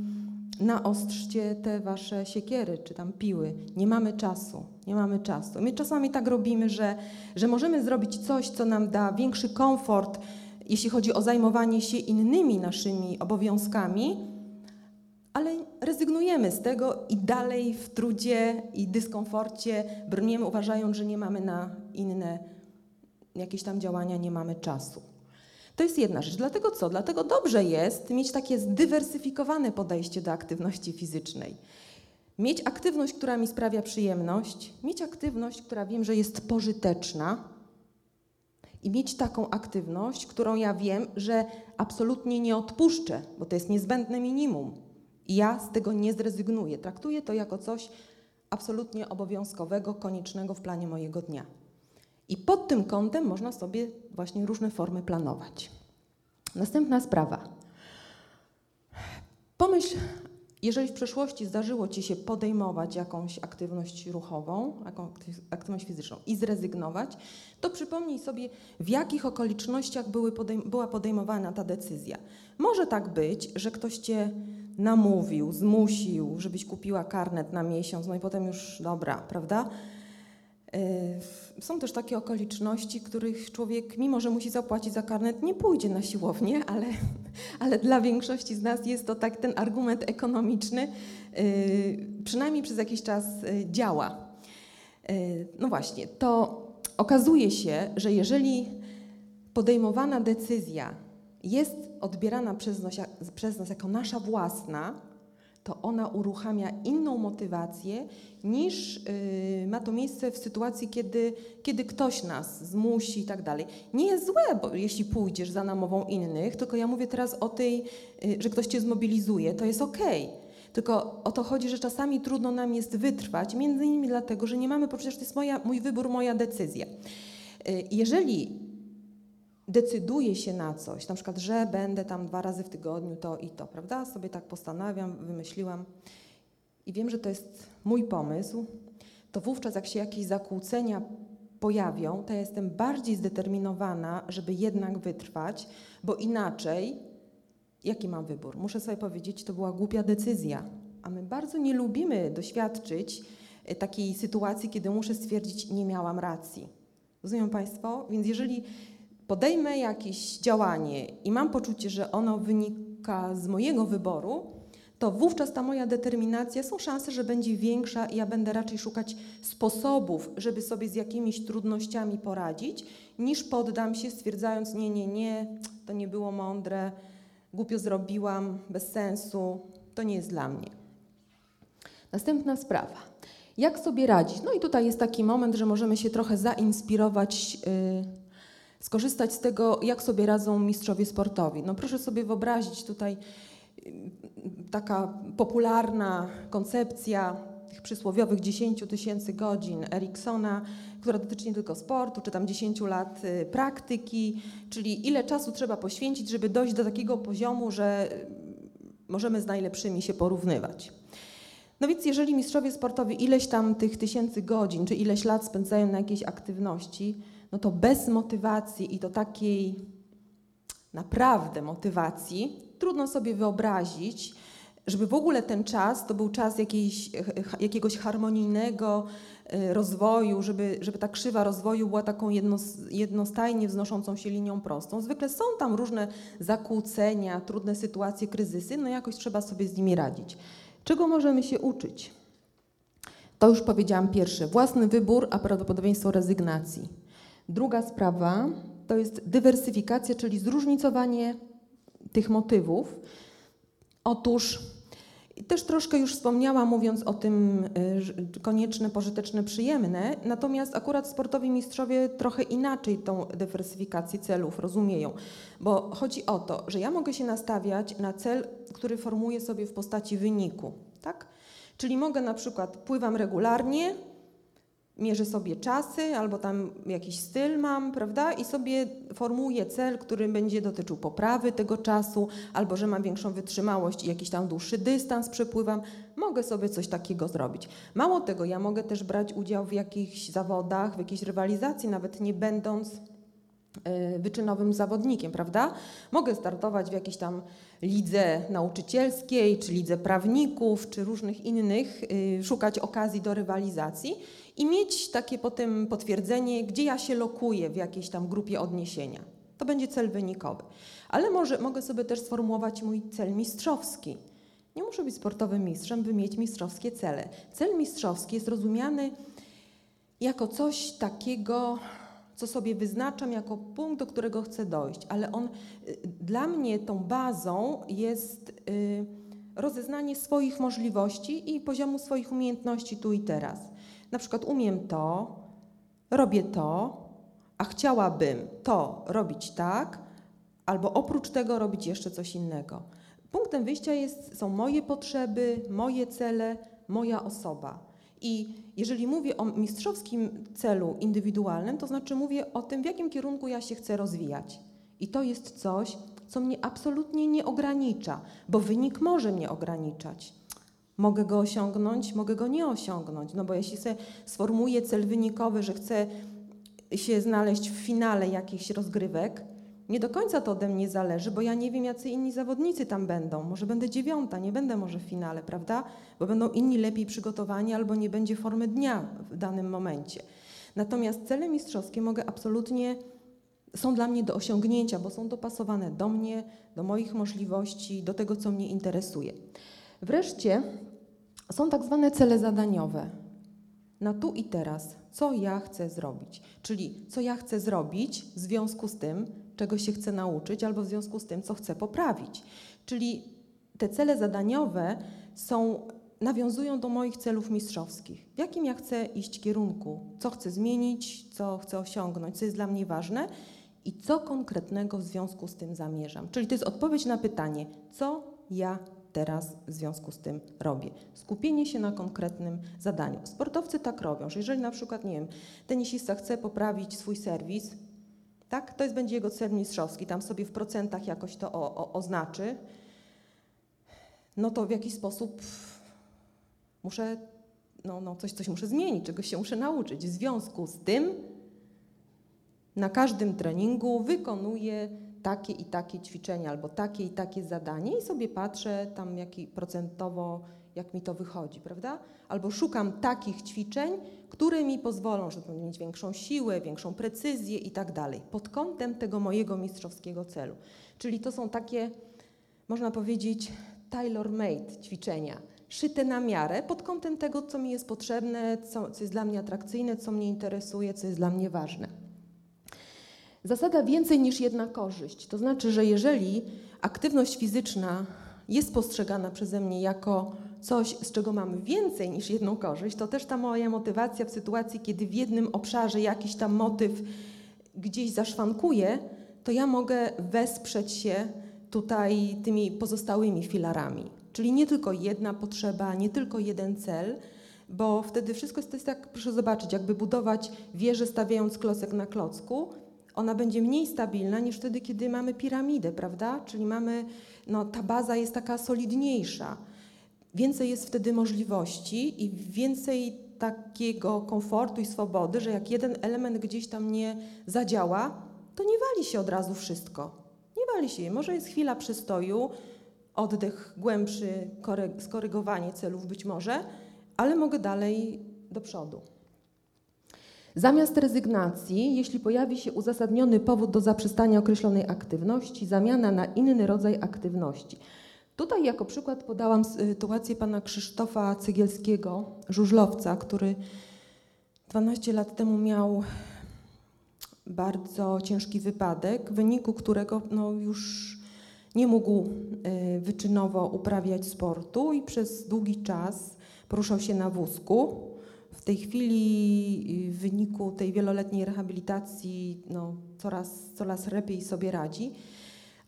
Speaker 1: Naostrzcie te wasze siekiery czy tam piły. Nie mamy czasu, nie mamy czasu. My czasami tak robimy, że, że możemy zrobić coś, co nam da większy komfort, jeśli chodzi o zajmowanie się innymi naszymi obowiązkami, ale rezygnujemy z tego i dalej w trudzie i dyskomforcie brniemy, uważając, że nie mamy na inne jakieś tam działania, nie mamy czasu. To jest jedna rzecz. Dlatego co? Dlatego dobrze jest mieć takie zdywersyfikowane podejście do aktywności fizycznej. Mieć aktywność, która mi sprawia przyjemność, mieć aktywność, która wiem, że jest pożyteczna i mieć taką aktywność, którą ja wiem, że absolutnie nie odpuszczę, bo to jest niezbędne minimum. I ja z tego nie zrezygnuję. Traktuję to jako coś absolutnie obowiązkowego, koniecznego w planie mojego dnia. I pod tym kątem można sobie właśnie różne formy planować. Następna sprawa. Pomyśl, jeżeli w przeszłości zdarzyło Ci się podejmować jakąś aktywność ruchową, jakąś aktywność fizyczną i zrezygnować, to przypomnij sobie, w jakich okolicznościach podejm była podejmowana ta decyzja. Może tak być, że ktoś Cię namówił, zmusił, żebyś kupiła karnet na miesiąc, no i potem już dobra, prawda? Y, są też takie okoliczności, których człowiek, mimo że musi zapłacić za karnet, nie pójdzie na siłownię, ale, ale dla większości z nas jest to tak ten argument ekonomiczny, y, przynajmniej przez jakiś czas y, działa. No właśnie, to okazuje się, że jeżeli podejmowana decyzja jest odbierana przez nas, przez nas jako nasza własna, to ona uruchamia inną motywację niż yy, ma to miejsce w sytuacji, kiedy, kiedy ktoś nas zmusi i tak dalej. Nie jest złe, bo jeśli pójdziesz za namową innych, tylko ja mówię teraz o tej, yy, że ktoś cię zmobilizuje, to jest okej. Okay. Tylko o to chodzi, że czasami trudno nam jest wytrwać, między innymi dlatego, że nie mamy poczucia, że to jest moja, mój wybór, moja decyzja. Yy, jeżeli decyduję się na coś, na przykład, że będę tam dwa razy w tygodniu to i to, prawda? Sobie tak postanawiam, wymyśliłam i wiem, że to jest mój pomysł, to wówczas jak się jakieś zakłócenia pojawią, to ja jestem bardziej zdeterminowana, żeby jednak wytrwać, bo inaczej jaki mam wybór? Muszę sobie powiedzieć, to była głupia decyzja. A my bardzo nie lubimy doświadczyć e, takiej sytuacji, kiedy muszę stwierdzić, nie miałam racji. Rozumieją Państwo? Więc jeżeli podejmę jakieś działanie i mam poczucie, że ono wynika z mojego wyboru, to wówczas ta moja determinacja, są szanse, że będzie większa i ja będę raczej szukać sposobów, żeby sobie z jakimiś trudnościami poradzić, niż poddam się stwierdzając, nie, nie, nie, to nie było mądre, głupio zrobiłam, bez sensu, to nie jest dla mnie. Następna sprawa. Jak sobie radzić? No i tutaj jest taki moment, że możemy się trochę zainspirować. Yy, skorzystać z tego, jak sobie radzą mistrzowie sportowi. No proszę sobie wyobrazić tutaj mm, taka popularna koncepcja tych przysłowiowych 10 tysięcy godzin Eriksona, która dotyczy nie tylko sportu, czy tam 10 lat y, praktyki, czyli ile czasu trzeba poświęcić, żeby dojść do takiego poziomu, że y, możemy z najlepszymi się porównywać. No więc jeżeli mistrzowie sportowi ileś tam tych tysięcy godzin, czy ileś lat spędzają na jakiejś aktywności, no to bez motywacji i do takiej naprawdę motywacji trudno sobie wyobrazić, żeby w ogóle ten czas to był czas jakiejś, jakiegoś harmonijnego y, rozwoju, żeby, żeby ta krzywa rozwoju była taką jednostajnie wznoszącą się linią prostą. Zwykle są tam różne zakłócenia, trudne sytuacje, kryzysy, no jakoś trzeba sobie z nimi radzić. Czego możemy się uczyć? To już powiedziałam pierwsze, własny wybór, a prawdopodobieństwo rezygnacji. Druga sprawa to jest dywersyfikacja, czyli zróżnicowanie tych motywów. Otóż też troszkę już wspomniałam, mówiąc o tym y, konieczne, pożyteczne, przyjemne, natomiast akurat sportowi mistrzowie trochę inaczej tą dywersyfikację celów rozumieją, bo chodzi o to, że ja mogę się nastawiać na cel, który formuję sobie w postaci wyniku, tak? Czyli mogę na przykład pływam regularnie, mierzę sobie czasy albo tam jakiś styl mam, prawda? I sobie formułuję cel, który będzie dotyczył poprawy tego czasu, albo że mam większą wytrzymałość i jakiś tam dłuższy dystans przepływam. Mogę sobie coś takiego zrobić. Mało tego, ja mogę też brać udział w jakichś zawodach, w jakiejś rywalizacji, nawet nie będąc e, wyczynowym zawodnikiem, prawda? Mogę startować w jakiejś tam lidze nauczycielskiej, czy lidze prawników, czy różnych innych, y, szukać okazji do rywalizacji i mieć takie potem potwierdzenie, gdzie ja się lokuję w jakiejś tam grupie odniesienia. To będzie cel wynikowy. Ale może, mogę sobie też sformułować mój cel mistrzowski. Nie muszę być sportowym mistrzem, by mieć mistrzowskie cele. Cel mistrzowski jest rozumiany jako coś takiego, co sobie wyznaczam jako punkt, do którego chcę dojść, ale on y, dla mnie tą bazą jest y, rozeznanie swoich możliwości i poziomu swoich umiejętności tu i teraz. Na przykład umiem to, robię to, a chciałabym to robić tak, albo oprócz tego robić jeszcze coś innego. Punktem wyjścia jest, są moje potrzeby, moje cele, moja osoba. I jeżeli mówię o mistrzowskim celu indywidualnym, to znaczy mówię o tym, w jakim kierunku ja się chcę rozwijać. I to jest coś, co mnie absolutnie nie ogranicza, bo wynik może mnie ograniczać. Mogę go osiągnąć, mogę go nie osiągnąć. No bo jeśli sobie sformułuję cel wynikowy, że chcę się znaleźć w finale jakichś rozgrywek, nie do końca to ode mnie zależy, bo ja nie wiem, jacy inni zawodnicy tam będą. Może będę dziewiąta, nie będę może w finale, prawda? Bo będą inni lepiej przygotowani albo nie będzie formy dnia w danym momencie. Natomiast cele mistrzowskie mogę absolutnie, są dla mnie do osiągnięcia, bo są dopasowane do mnie, do moich możliwości, do tego, co mnie interesuje. Wreszcie są tak zwane cele zadaniowe. Na tu i teraz, co ja chcę zrobić. Czyli co ja chcę zrobić w związku z tym, czego się chcę nauczyć, albo w związku z tym, co chcę poprawić. Czyli te cele zadaniowe są, nawiązują do moich celów mistrzowskich. W jakim ja chcę iść kierunku, co chcę zmienić, co chcę osiągnąć, co jest dla mnie ważne i co konkretnego w związku z tym zamierzam. Czyli to jest odpowiedź na pytanie, co ja teraz w związku z tym robię. Skupienie się na konkretnym zadaniu. Sportowcy tak robią, że jeżeli na przykład, nie wiem, tenisista chce poprawić swój serwis, tak, to jest będzie jego cel mistrzowski, tam sobie w procentach jakoś to o, o, oznaczy, no to w jakiś sposób muszę, no, no coś, coś muszę zmienić, czegoś się muszę nauczyć. W związku z tym na każdym treningu wykonuję takie i takie ćwiczenia albo takie i takie zadanie i sobie patrzę tam jaki procentowo, jak mi to wychodzi, prawda? Albo szukam takich ćwiczeń, które mi pozwolą, żeby mieć większą siłę, większą precyzję i tak dalej, pod kątem tego mojego mistrzowskiego celu. Czyli to są takie, można powiedzieć, tailor-made ćwiczenia, szyte na miarę pod kątem tego, co mi jest potrzebne, co, co jest dla mnie atrakcyjne, co mnie interesuje, co jest dla mnie ważne. Zasada więcej niż jedna korzyść. To znaczy, że jeżeli aktywność fizyczna jest postrzegana przeze mnie jako coś, z czego mam więcej niż jedną korzyść, to też ta moja motywacja w sytuacji, kiedy w jednym obszarze jakiś tam motyw gdzieś zaszwankuje, to ja mogę wesprzeć się tutaj tymi pozostałymi filarami. Czyli nie tylko jedna potrzeba, nie tylko jeden cel, bo wtedy wszystko jest, tak, proszę zobaczyć, jakby budować wieżę stawiając klocek na klocku, ona będzie mniej stabilna niż wtedy, kiedy mamy piramidę, prawda? Czyli mamy, no, ta baza jest taka solidniejsza. Więcej jest wtedy możliwości i więcej takiego komfortu i swobody, że jak jeden element gdzieś tam nie zadziała, to nie wali się od razu wszystko. Nie wali się. Może jest chwila przystoju, oddech głębszy, skorygowanie celów być może, ale mogę dalej do przodu. Zamiast rezygnacji, jeśli pojawi się uzasadniony powód do zaprzestania określonej aktywności, zamiana na inny rodzaj aktywności. Tutaj jako przykład podałam sytuację pana Krzysztofa Cegielskiego, żużlowca, który 12 lat temu miał bardzo ciężki wypadek, w wyniku którego no, już nie mógł y, wyczynowo uprawiać sportu i przez długi czas poruszał się na wózku. Tej chwili y, w wyniku tej wieloletniej rehabilitacji no, coraz, coraz lepiej sobie radzi,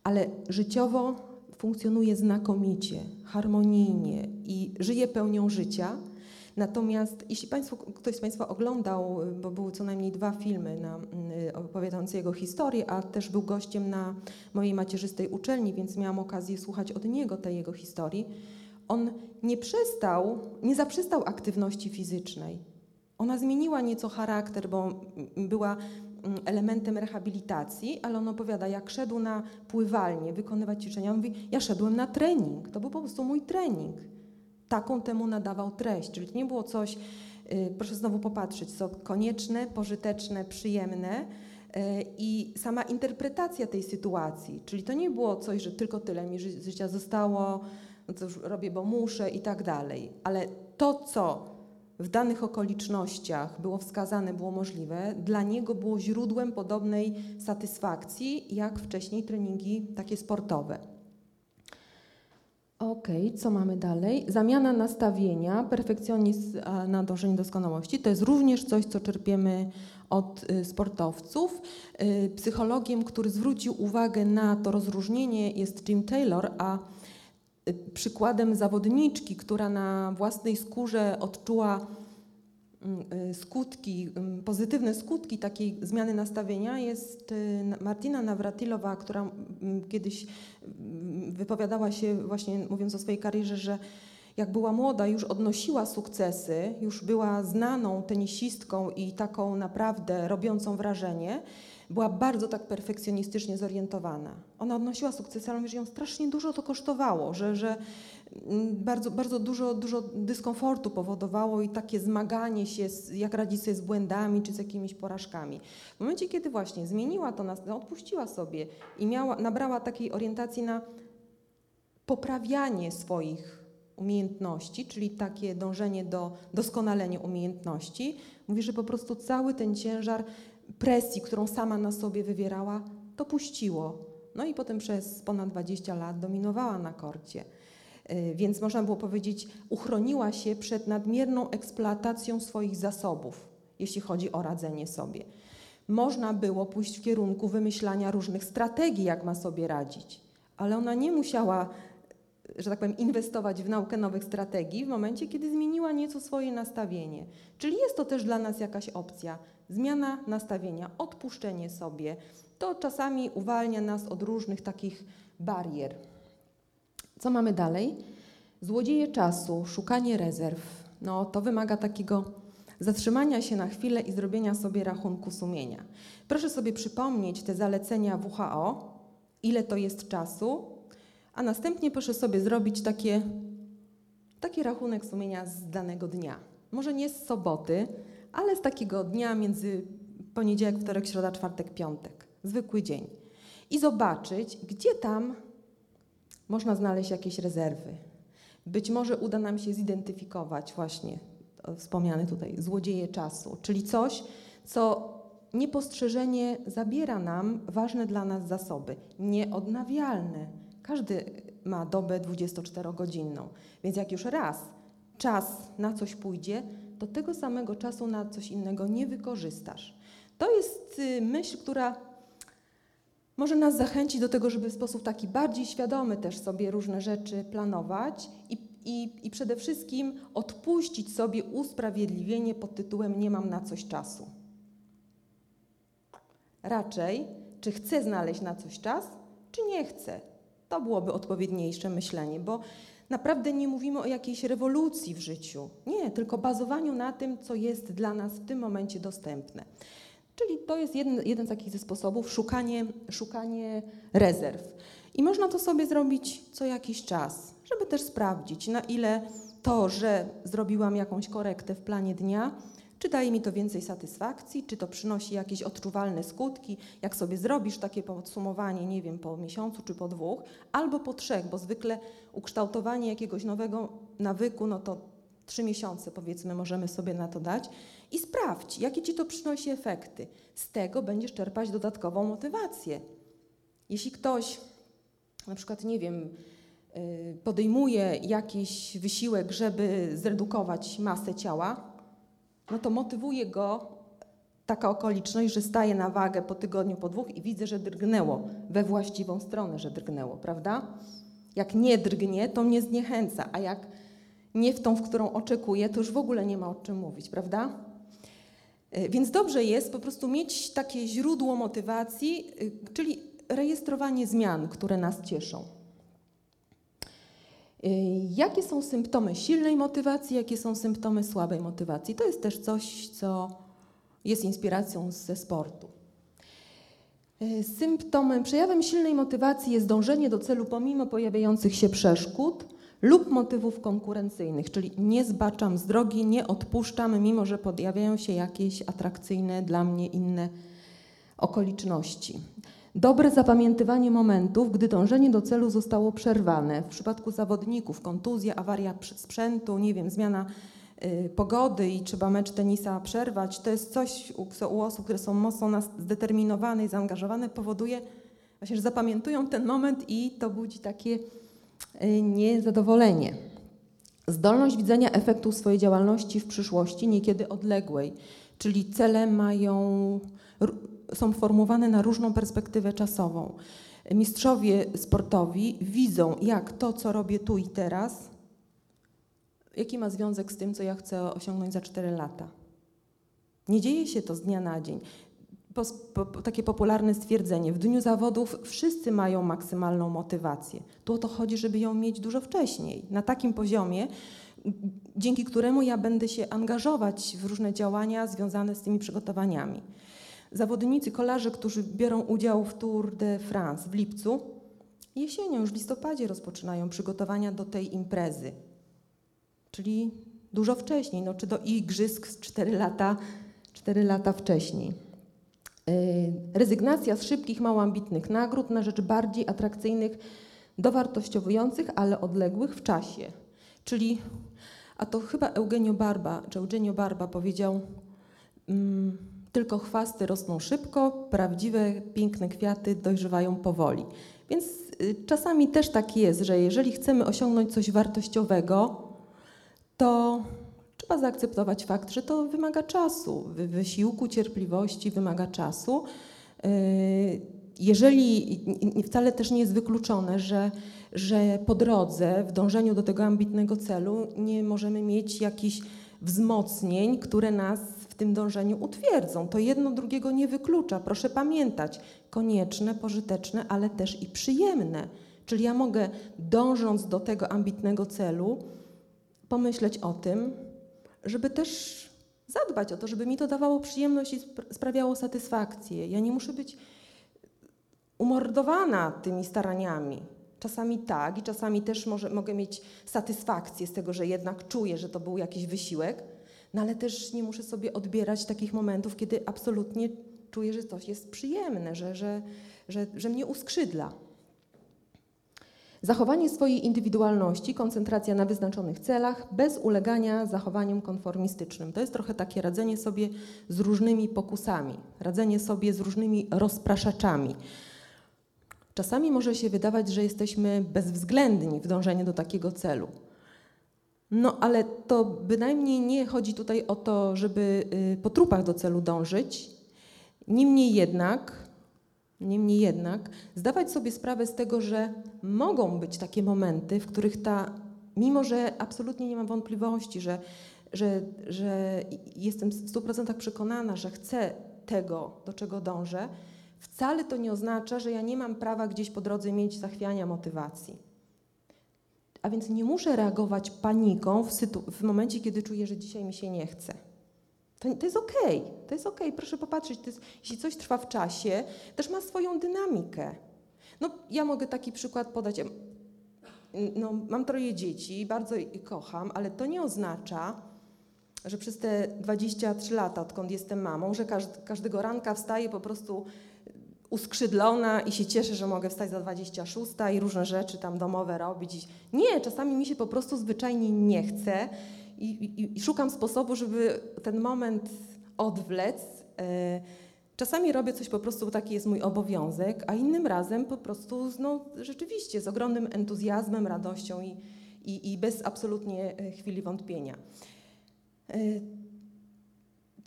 Speaker 1: ale życiowo funkcjonuje znakomicie, harmonijnie i żyje pełnią życia. Natomiast jeśli Państwo, ktoś z Państwa oglądał, bo były co najmniej dwa filmy na, y, opowiadające jego historię, a też był gościem na mojej macierzystej uczelni, więc miałam okazję słuchać od niego tej jego historii, on nie przestał, nie zaprzestał aktywności fizycznej. Ona zmieniła nieco charakter, bo była mm, elementem rehabilitacji, ale on opowiada, jak szedł na pływalnię wykonywać ćwiczenia, on mówi, ja szedłem na trening, to był po prostu mój trening taką temu nadawał treść. Czyli nie było coś, y, proszę znowu popatrzeć, co konieczne, pożyteczne, przyjemne y, i sama interpretacja tej sytuacji. Czyli to nie było coś, że tylko tyle mi życia zostało, no co już robię, bo muszę i tak dalej. Ale to, co w danych okolicznościach było wskazane, było możliwe, dla niego było źródłem podobnej satysfakcji, jak wcześniej treningi takie sportowe. Ok, co mamy dalej? Zamiana nastawienia, perfekcjonizm na dążenie doskonałości. To jest również coś, co czerpiemy od y, sportowców. Y, psychologiem, który zwrócił uwagę na to rozróżnienie jest Jim Taylor, a przykładem zawodniczki, która na własnej skórze odczuła Mm, y, skutki, mm, pozytywne skutki takiej zmiany nastawienia jest y, Martina Nawratilowa, która mm, kiedyś wypowiadała się właśnie mówiąc o swojej karierze, że jak była młoda, już odnosiła sukcesy, już była znaną tenisistką i taką naprawdę robiącą wrażenie, była bardzo tak perfekcjonistycznie zorientowana. Ona odnosiła sukcesy, ale że ją strasznie dużo to kosztowało, że, że mm, bardzo, bardzo dużo, dużo dyskomfortu powodowało i takie zmaganie się, z, jak radzić sobie z błędami czy z jakimiś porażkami. W momencie, kiedy właśnie zmieniła to, odpuściła sobie i miała, nabrała takiej orientacji na poprawianie swoich umiejętności, czyli takie dążenie do doskonalenia umiejętności, mówi, że po prostu cały ten ciężar presji, którą sama na sobie wywierała, to puściło. No i potem przez ponad 20 lat dominowała na korcie. Y, więc można było powiedzieć, uchroniła się przed nadmierną eksploatacją swoich zasobów, jeśli chodzi o radzenie sobie. Można było pójść w kierunku wymyślania różnych strategii, jak ma sobie radzić, ale ona nie musiała że tak powiem, inwestować w naukę nowych strategii w momencie, kiedy zmieniła nieco swoje nastawienie. Czyli jest to też dla nas jakaś opcja. Zmiana nastawienia, odpuszczenie sobie, to czasami uwalnia nas od różnych takich barier. Co mamy dalej? Złodzieje czasu, szukanie rezerw. No, to wymaga takiego zatrzymania się na chwilę i zrobienia sobie rachunku sumienia. Proszę sobie przypomnieć te zalecenia WHO, ile to jest czasu, a następnie proszę sobie zrobić takie, taki rachunek sumienia z danego dnia. Może nie z soboty, ale z takiego dnia między poniedziałek, wtorek, środa, czwartek, piątek. Zwykły dzień. I zobaczyć, gdzie tam można znaleźć jakieś rezerwy. Być może uda nam się zidentyfikować właśnie wspomniane tutaj złodzieje czasu, czyli coś, co niepostrzeżenie zabiera nam ważne dla nas zasoby, nieodnawialne, każdy ma dobę 24-godzinną, więc jak już raz czas na coś pójdzie, to tego samego czasu na coś innego nie wykorzystasz. To jest y, myśl, która może nas zachęcić do tego, żeby w sposób taki bardziej świadomy też sobie różne rzeczy planować i, i, i przede wszystkim odpuścić sobie usprawiedliwienie pod tytułem nie mam na coś czasu. Raczej, czy chcę znaleźć na coś czas, czy nie chcę. To byłoby odpowiedniejsze myślenie, bo naprawdę nie mówimy o jakiejś rewolucji w życiu. Nie, tylko bazowaniu na tym, co jest dla nas w tym momencie dostępne. Czyli to jest jeden, jeden z takich sposobów szukanie, szukanie rezerw. I można to sobie zrobić co jakiś czas, żeby też sprawdzić, na ile to, że zrobiłam jakąś korektę w planie dnia, czy daje mi to więcej satysfakcji, czy to przynosi jakieś odczuwalne skutki, jak sobie zrobisz takie podsumowanie, nie wiem, po miesiącu czy po dwóch, albo po trzech, bo zwykle ukształtowanie jakiegoś nowego nawyku, no to trzy miesiące powiedzmy możemy sobie na to dać i sprawdź, jakie ci to przynosi efekty. Z tego będziesz czerpać dodatkową motywację. Jeśli ktoś na przykład, nie wiem, y, podejmuje jakiś wysiłek, żeby zredukować masę ciała, no to motywuje go taka okoliczność, że staje na wagę po tygodniu, po dwóch i widzę, że drgnęło we właściwą stronę, że drgnęło, prawda? Jak nie drgnie, to mnie zniechęca, a jak nie w tą, w którą oczekuję, to już w ogóle nie ma o czym mówić, prawda? Y, więc dobrze jest po prostu mieć takie źródło motywacji, y, czyli rejestrowanie zmian, które nas cieszą. Y, jakie są symptomy silnej motywacji, jakie są symptomy słabej motywacji? To jest też coś, co jest inspiracją ze sportu. Symptomem, przejawem silnej motywacji jest dążenie do celu pomimo pojawiających się przeszkód lub motywów konkurencyjnych, czyli nie zbaczam z drogi, nie odpuszczam, mimo że pojawiają się jakieś atrakcyjne dla mnie inne okoliczności. Dobre zapamiętywanie momentów, gdy dążenie do celu zostało przerwane. W przypadku zawodników kontuzja, awaria sprzętu, nie wiem, zmiana y, pogody i trzeba mecz tenisa przerwać, to jest coś u, u osób, które są mocno zdeterminowane i zaangażowane, powoduje właśnie, że zapamiętują ten moment i to budzi takie y, niezadowolenie. Zdolność widzenia efektu swojej działalności w przyszłości, niekiedy odległej, czyli cele mają są formułowane na różną perspektywę czasową. Mistrzowie sportowi widzą, jak to, co robię tu i teraz, jaki ma związek z tym, co ja chcę osiągnąć za 4 lata. Nie dzieje się to z dnia na dzień. Po, po, takie popularne stwierdzenie: w dniu zawodów wszyscy mają maksymalną motywację. Tu o to chodzi, żeby ją mieć dużo wcześniej, na takim poziomie, dzięki któremu ja będę się angażować w różne działania związane z tymi przygotowaniami. Zawodnicy, kolarze, którzy biorą udział w Tour de France w lipcu, jesienią, już w listopadzie rozpoczynają przygotowania do tej imprezy. Czyli dużo wcześniej, no, czy do igrzysk 4 lata, 4 lata wcześniej. Yy, rezygnacja z szybkich, mało ambitnych nagród na rzecz bardziej atrakcyjnych, dowartościowujących, ale odległych w czasie. Czyli, a to chyba Eugenio Barba, czy Eugenio Barba powiedział, mm, tylko chwasty rosną szybko, prawdziwe, piękne kwiaty dojrzewają powoli. Więc y, czasami też tak jest, że jeżeli chcemy osiągnąć coś wartościowego, to trzeba zaakceptować fakt, że to wymaga czasu, wysiłku, cierpliwości, wymaga czasu. Y, jeżeli wcale też nie jest wykluczone, że, że po drodze, w dążeniu do tego ambitnego celu, nie możemy mieć jakichś wzmocnień, które nas tym dążeniu utwierdzą. To jedno drugiego nie wyklucza. Proszę pamiętać, konieczne, pożyteczne, ale też i przyjemne. Czyli ja mogę, dążąc do tego ambitnego celu, pomyśleć o tym, żeby też zadbać o to, żeby mi to dawało przyjemność i sprawiało satysfakcję. Ja nie muszę być umordowana tymi staraniami. Czasami tak i czasami też może, mogę mieć satysfakcję z tego, że jednak czuję, że to był jakiś wysiłek, no ale też nie muszę sobie odbierać takich momentów, kiedy absolutnie czuję, że coś jest przyjemne, że, że, że, że mnie uskrzydla. Zachowanie swojej indywidualności, koncentracja na wyznaczonych celach, bez ulegania zachowaniom konformistycznym. To jest trochę takie radzenie sobie z różnymi pokusami, radzenie sobie z różnymi rozpraszaczami. Czasami może się wydawać, że jesteśmy bezwzględni w dążeniu do takiego celu. No ale to bynajmniej nie chodzi tutaj o to, żeby y, po trupach do celu dążyć. Niemniej jednak, niemniej jednak zdawać sobie sprawę z tego, że mogą być takie momenty, w których ta, mimo że absolutnie nie mam wątpliwości, że, że, że jestem w 100% przekonana, że chcę tego, do czego dążę, wcale to nie oznacza, że ja nie mam prawa gdzieś po drodze mieć zachwiania motywacji. A więc nie muszę reagować paniką w, w momencie, kiedy czuję, że dzisiaj mi się nie chce. To, to jest okej, okay. to jest okej. Okay. Proszę popatrzeć, jest, jeśli coś trwa w czasie, też ma swoją dynamikę. No, ja mogę taki przykład podać. No, mam troje dzieci, bardzo je kocham, ale to nie oznacza, że przez te 23 lata, odkąd jestem mamą, że każd każdego ranka wstaję po prostu uskrzydlona i się cieszę, że mogę wstać za 26 i różne rzeczy tam domowe robić. Nie, czasami mi się po prostu zwyczajnie nie chce i, i, i szukam sposobu, żeby ten moment odwlec, yy, Czasami robię coś po prostu, taki jest mój obowiązek, a innym razem po prostu no, rzeczywiście z ogromnym entuzjazmem, radością i, i, i bez absolutnie e, chwili wątpienia. E,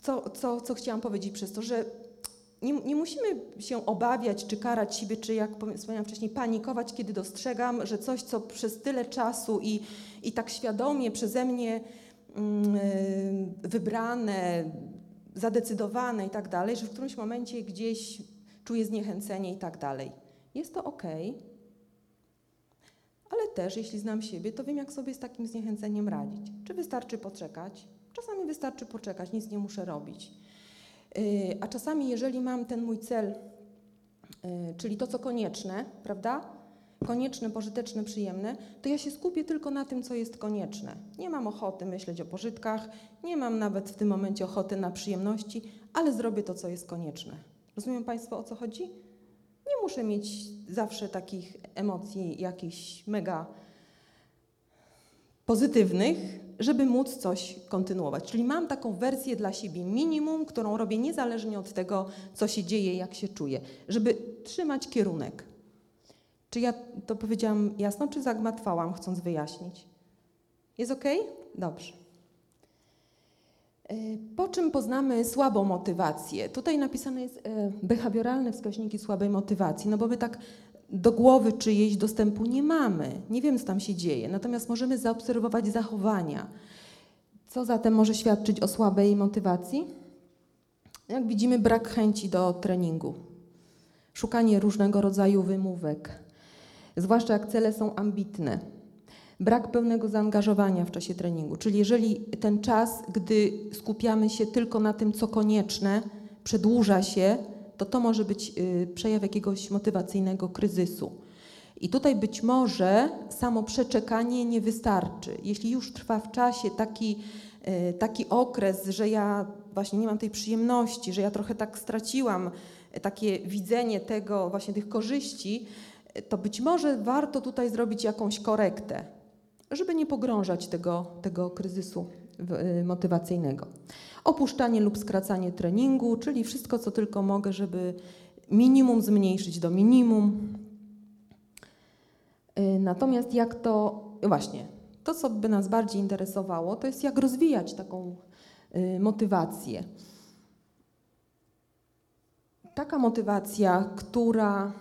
Speaker 1: co, co, co chciałam powiedzieć przez to, że nie, nie, musimy się obawiać, czy karać siebie, czy jak wspomniałam wcześniej, panikować, kiedy dostrzegam, że coś, co przez tyle czasu i, i tak świadomie przeze mnie mm, wybrane, zadecydowane i tak dalej, że w którymś momencie gdzieś czuję zniechęcenie i tak dalej. Jest to ok, ale też jeśli znam siebie, to wiem, jak sobie z takim zniechęceniem radzić. Czy wystarczy poczekać? Czasami wystarczy poczekać, nic nie muszę robić. Y, a czasami, jeżeli mam ten mój cel, y, czyli to, co konieczne, prawda? Konieczne, pożyteczne, przyjemne, to ja się skupię tylko na tym, co jest konieczne. Nie mam ochoty myśleć o pożytkach, nie mam nawet w tym momencie ochoty na przyjemności, ale zrobię to, co jest konieczne. Rozumiem Państwo, o co chodzi? Nie muszę mieć zawsze takich emocji jakichś mega pozytywnych, żeby móc coś kontynuować. Czyli mam taką wersję dla siebie minimum, którą robię niezależnie od tego, co się dzieje, jak się czuję, żeby trzymać kierunek. Czy ja to powiedziałam jasno, czy zagmatwałam, chcąc wyjaśnić? Jest ok? Dobrze. E, po czym poznamy słabą motywację? Tutaj napisane jest e, behawioralne wskaźniki słabej motywacji, no bo my tak do głowy czyjejś dostępu nie mamy. Nie wiem, co tam się dzieje. Natomiast możemy zaobserwować zachowania. Co zatem może świadczyć o słabej motywacji? Jak widzimy, brak chęci do treningu, szukanie różnego rodzaju wymówek, zwłaszcza jak cele są ambitne, brak pełnego zaangażowania w czasie treningu. Czyli jeżeli ten czas, gdy skupiamy się tylko na tym, co konieczne, przedłuża się, to to może być y, przejaw jakiegoś motywacyjnego kryzysu. I tutaj być może samo przeczekanie nie wystarczy. Jeśli już trwa w czasie taki, y, taki okres, że ja właśnie nie mam tej przyjemności, że ja trochę tak straciłam y, takie widzenie tego, właśnie tych korzyści, to być może warto tutaj zrobić jakąś korektę, żeby nie pogrążać tego, tego kryzysu motywacyjnego opuszczanie lub skracanie treningu, czyli wszystko, co tylko mogę, żeby minimum zmniejszyć do minimum. Y, natomiast jak to, właśnie, to co by nas bardziej interesowało, to jest jak rozwijać taką y, motywację. Taka motywacja, która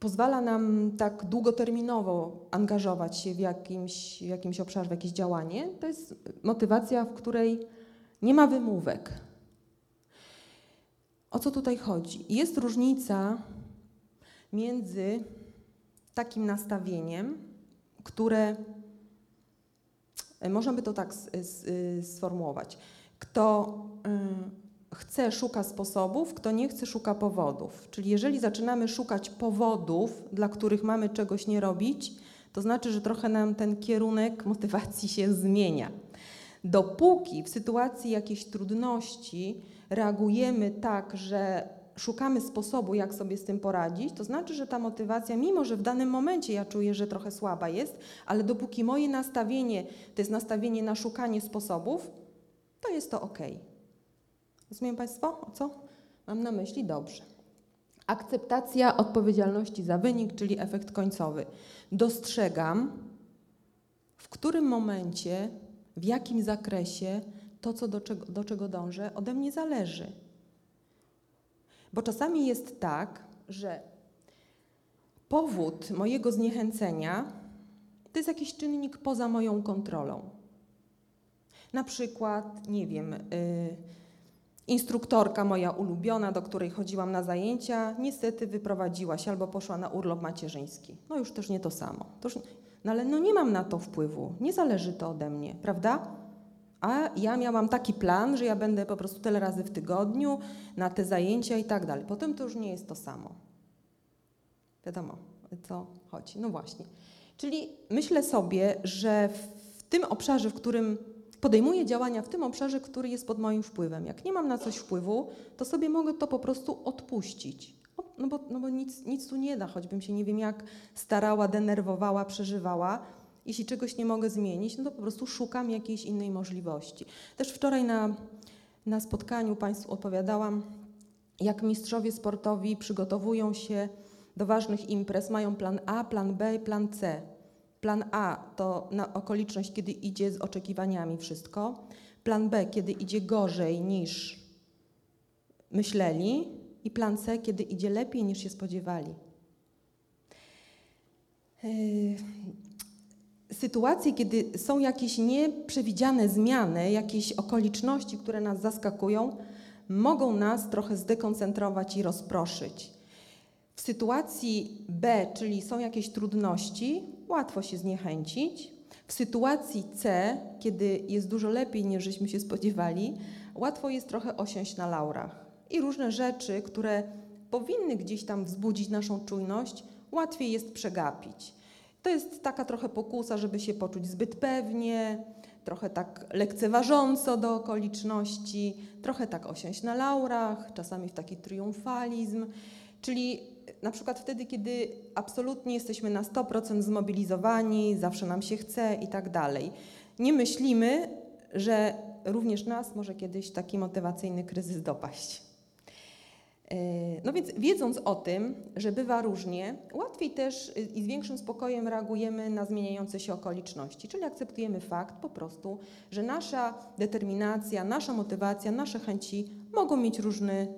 Speaker 1: pozwala nam tak długoterminowo angażować się w jakimś, jakimś obszarze, w jakieś działanie, to jest motywacja, w której nie ma wymówek. O co tutaj chodzi? Jest różnica między takim nastawieniem, które można by to tak sformułować. Kto chce, szuka sposobów, kto nie chce, szuka powodów. Czyli jeżeli zaczynamy szukać powodów, dla których mamy czegoś nie robić, to znaczy, że trochę nam ten kierunek motywacji się zmienia. Dopóki w sytuacji jakiejś trudności reagujemy tak, że szukamy sposobu, jak sobie z tym poradzić, to znaczy, że ta motywacja, mimo że w danym momencie ja czuję, że trochę słaba jest, ale dopóki moje nastawienie to jest nastawienie na szukanie sposobów, to jest to ok. Rozumieją Państwo, o co mam na myśli? Dobrze. Akceptacja odpowiedzialności za wynik, czyli efekt końcowy. Dostrzegam, w którym momencie, w jakim zakresie to, co do czego, do czego dążę, ode mnie zależy. Bo czasami jest tak, że powód mojego zniechęcenia to jest jakiś czynnik poza moją kontrolą. Na przykład, nie wiem, yy, Instruktorka moja ulubiona, do której chodziłam na zajęcia, niestety wyprowadziła się albo poszła na urlop macierzyński. No już też nie to samo. No ale no nie mam na to wpływu, nie zależy to ode mnie, prawda? A ja miałam taki plan, że ja będę po prostu tyle razy w tygodniu na te zajęcia i tak dalej. Potem to już nie jest to samo. Wiadomo, co chodzi. No właśnie. Czyli myślę sobie, że w tym obszarze, w którym podejmuję działania w tym obszarze, który jest pod moim wpływem. Jak nie mam na coś wpływu, to sobie mogę to po prostu odpuścić. No bo, no bo nic, nic tu nie da, choćbym się nie wiem jak starała, denerwowała, przeżywała. Jeśli czegoś nie mogę zmienić, no to po prostu szukam jakiejś innej możliwości. Też wczoraj na Na spotkaniu Państwu opowiadałam, jak mistrzowie sportowi przygotowują się do ważnych imprez, mają plan A, plan B plan C. Plan A to na okoliczność, kiedy idzie z oczekiwaniami wszystko. Plan B, kiedy idzie gorzej niż myśleli. I plan C, kiedy idzie lepiej niż się spodziewali. Yy, sytuacje, kiedy są jakieś nieprzewidziane zmiany, jakieś okoliczności, które nas zaskakują, mogą nas trochę zdekoncentrować i rozproszyć. W sytuacji B, czyli są jakieś trudności, łatwo się zniechęcić. W sytuacji C, kiedy jest dużo lepiej niż żeśmy się spodziewali, łatwo jest trochę osiąść na laurach. I różne rzeczy, które powinny gdzieś tam wzbudzić naszą czujność, łatwiej jest przegapić. To jest taka trochę pokusa, żeby się poczuć zbyt pewnie, trochę tak lekceważąco do okoliczności, trochę tak osiąść na laurach, czasami w taki triumfalizm, czyli na przykład wtedy, kiedy absolutnie jesteśmy na 100% zmobilizowani, zawsze nam się chce i tak dalej. Nie myślimy, że również nas może kiedyś taki motywacyjny kryzys dopaść. E, no więc wiedząc o tym, że bywa różnie, łatwiej też y, i z większym spokojem reagujemy na zmieniające się okoliczności, czyli akceptujemy fakt po prostu, że nasza determinacja, nasza motywacja, nasze chęci mogą mieć różny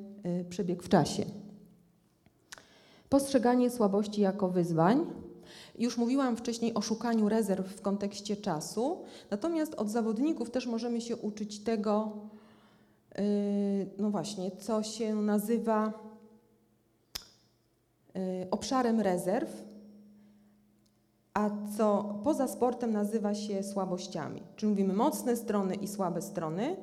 Speaker 1: y, przebieg w czasie. Postrzeganie słabości jako wyzwań. Już mówiłam wcześniej o szukaniu rezerw w kontekście czasu, natomiast od zawodników też możemy się uczyć tego, yy, no właśnie, co się nazywa yy, obszarem rezerw, a co poza sportem nazywa się słabościami. Czyli mówimy mocne strony i słabe strony,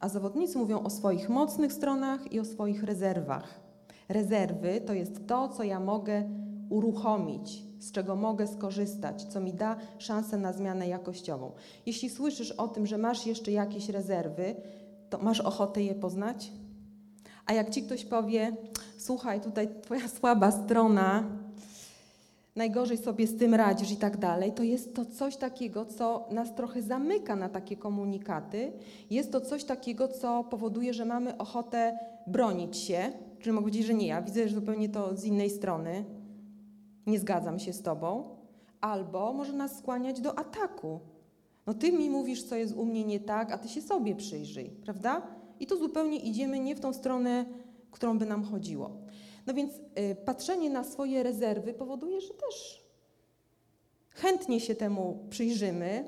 Speaker 1: a zawodnicy mówią o swoich mocnych stronach i o swoich rezerwach. Rezerwy to jest to, co ja mogę uruchomić, z czego mogę skorzystać, co mi da szansę na zmianę jakościową. Jeśli słyszysz o tym, że masz jeszcze jakieś rezerwy, to masz ochotę je poznać? A jak ci ktoś powie, słuchaj, tutaj twoja słaba strona, najgorzej sobie z tym radzisz i tak dalej, to jest to coś takiego, co nas trochę zamyka na takie komunikaty. Jest to coś takiego, co powoduje, że mamy ochotę bronić się, Czyli mogę powiedzieć, że nie, ja widzę że zupełnie to z innej strony, nie zgadzam się z tobą, albo może nas skłaniać do ataku. No ty mi mówisz, co jest u mnie nie tak, a ty się sobie przyjrzyj, prawda? I to zupełnie idziemy nie w tą stronę, którą by nam chodziło. No więc y, patrzenie na swoje rezerwy powoduje, że też chętnie się temu przyjrzymy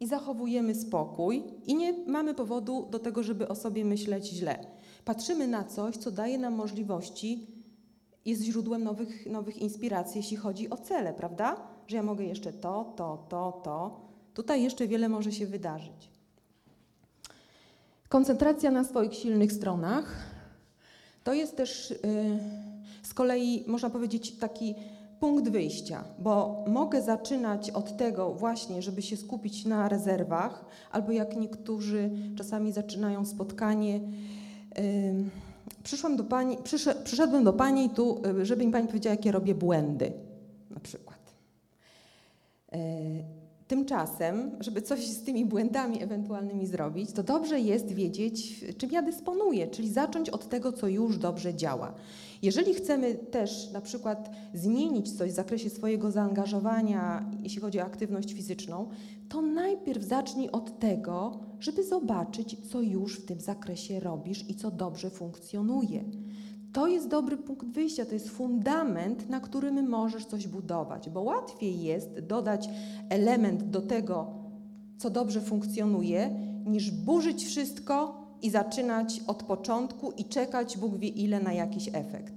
Speaker 1: i zachowujemy spokój i nie mamy powodu do tego, żeby o sobie myśleć źle patrzymy na coś, co daje nam możliwości, jest źródłem nowych, nowych inspiracji, jeśli chodzi o cele, prawda? Że ja mogę jeszcze to, to, to, to. Tutaj jeszcze wiele może się wydarzyć. Koncentracja na swoich silnych stronach to jest też yy, z kolei, można powiedzieć, taki punkt wyjścia, bo mogę zaczynać od tego właśnie, żeby się skupić na rezerwach, albo jak niektórzy czasami zaczynają spotkanie przyszłam do pani, przyszedłem do pani tu, y, żeby mi pani powiedziała, jakie robię błędy, na przykład. E, tymczasem, żeby coś z tymi błędami ewentualnymi zrobić, to dobrze jest wiedzieć, czym ja dysponuję, czyli zacząć od tego, co już dobrze działa. Jeżeli chcemy też na przykład zmienić coś w zakresie swojego zaangażowania, jeśli chodzi o aktywność fizyczną, to najpierw zacznij od tego, żeby zobaczyć, co już w tym zakresie robisz i co dobrze funkcjonuje. To jest dobry punkt wyjścia, to jest fundament, na którym możesz coś budować, bo łatwiej jest dodać element do tego, co dobrze funkcjonuje, niż burzyć wszystko i zaczynać od początku i czekać Bóg wie ile na jakiś efekt.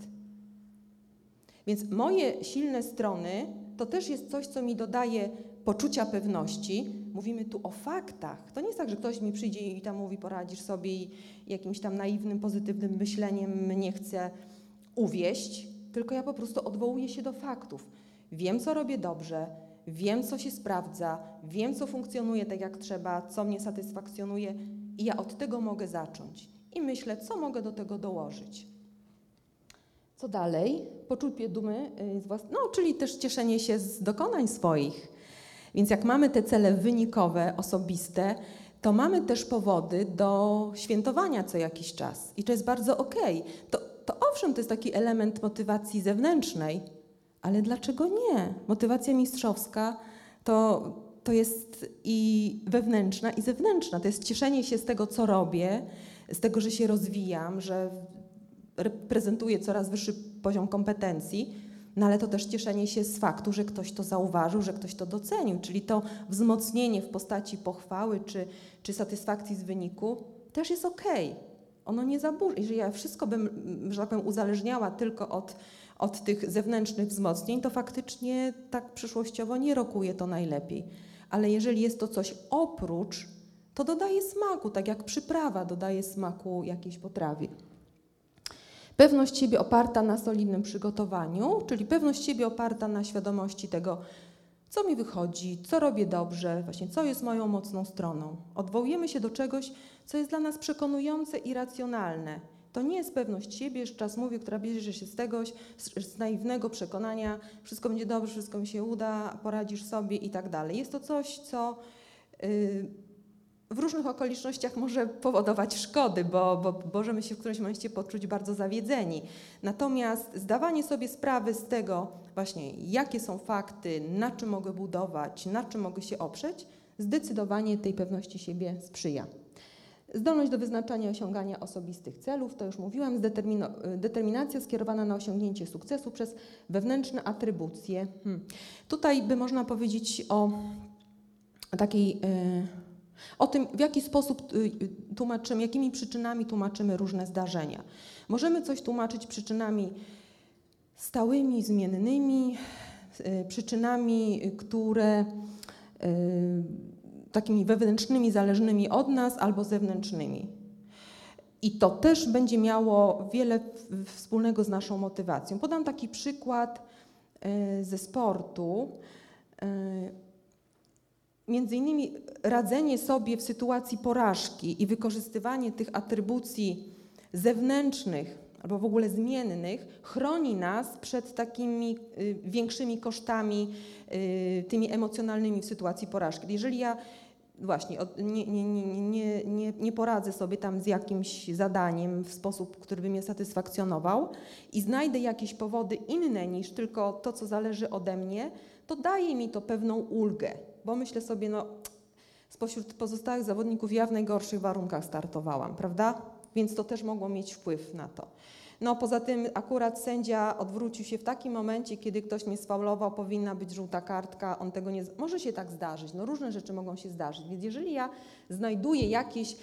Speaker 1: Więc moje silne strony to też jest coś, co mi dodaje poczucia pewności. Mówimy tu o faktach. To nie jest tak, że ktoś mi przyjdzie i tam mówi, poradzisz sobie i jakimś tam naiwnym, pozytywnym myśleniem mnie chce uwieść, tylko ja po prostu odwołuję się do faktów. Wiem, co robię dobrze, wiem, co się sprawdza, wiem, co funkcjonuje tak, jak trzeba, co mnie satysfakcjonuje i ja od tego mogę zacząć. I myślę, co mogę do tego dołożyć. Co dalej? Poczucie dumy y, z własnego, no, czyli też cieszenie się z dokonań swoich. Więc jak mamy te cele wynikowe, osobiste, to mamy też powody do świętowania co jakiś czas. I to jest bardzo okej. To, to owszem, to jest taki element motywacji zewnętrznej, ale dlaczego nie? Motywacja mistrzowska to, to jest i wewnętrzna, i zewnętrzna. To jest cieszenie się z tego, co robię, z tego, że się rozwijam, że reprezentuję coraz wyższy poziom kompetencji, no ale to też cieszenie się z faktu, że ktoś to zauważył, że ktoś to docenił, czyli to wzmocnienie w postaci pochwały czy, czy satysfakcji z wyniku też jest okej. Ono nie zaburzy. Jeżeli ja wszystko bym, że tak powiem, uzależniała tylko od, od tych zewnętrznych wzmocnień, to faktycznie tak przyszłościowo nie rokuje to najlepiej. Ale jeżeli jest to coś oprócz, to dodaje smaku, tak jak przyprawa dodaje smaku jakiejś potrawie. Pewność siebie oparta na solidnym przygotowaniu, czyli pewność siebie oparta na świadomości tego, co mi wychodzi, co robię dobrze, właśnie co jest moją mocną stroną. Odwołujemy się do czegoś, co jest dla nas przekonujące i racjonalne. To nie jest pewność siebie, jeszcze czas mówię, która bierze się z tegoś, z, z naiwnego przekonania, wszystko będzie dobrze, wszystko mi się uda, poradzisz sobie i tak dalej. Jest to coś, co yy, w różnych okolicznościach może powodować szkody, bo, bo możemy się w którymś momencie poczuć bardzo zawiedzeni. Natomiast zdawanie sobie sprawy z tego właśnie, jakie są fakty, na czym mogę budować, na czym mogę się oprzeć, zdecydowanie tej pewności siebie sprzyja. Zdolność do wyznaczania i osiągania osobistych celów, to już mówiłam, determinacja skierowana na osiągnięcie sukcesu przez wewnętrzne atrybucje. Hmm. Tutaj by można powiedzieć o takiej. Yy, o tym, w jaki sposób y, y, tłumaczymy, jakimi przyczynami tłumaczymy różne zdarzenia. Możemy coś tłumaczyć przyczynami stałymi, zmiennymi, y, przyczynami, które takimi wewnętrznymi, zależnymi od nas albo zewnętrznymi. I to też będzie miało wiele wspólnego z naszą motywacją. Podam taki przykład ze sportu między innymi radzenie sobie w sytuacji porażki i wykorzystywanie tych atrybucji zewnętrznych albo w ogóle zmiennych chroni nas przed takimi y, większymi kosztami, y, tymi emocjonalnymi w sytuacji porażki. Jeżeli ja właśnie nie, nie, nie, nie, nie poradzę sobie tam z jakimś zadaniem w sposób, który by mnie satysfakcjonował i znajdę jakieś powody inne niż tylko to, co zależy ode mnie, to daje mi to pewną ulgę, bo myślę sobie, no spośród pozostałych zawodników ja w najgorszych warunkach startowałam, prawda? Więc to też mogło mieć wpływ na to. No poza tym akurat sędzia odwrócił się w takim momencie, kiedy ktoś mnie sfaulował, powinna być żółta kartka, on tego nie... Może się tak zdarzyć, no różne rzeczy mogą się zdarzyć, więc jeżeli ja znajduję jakieś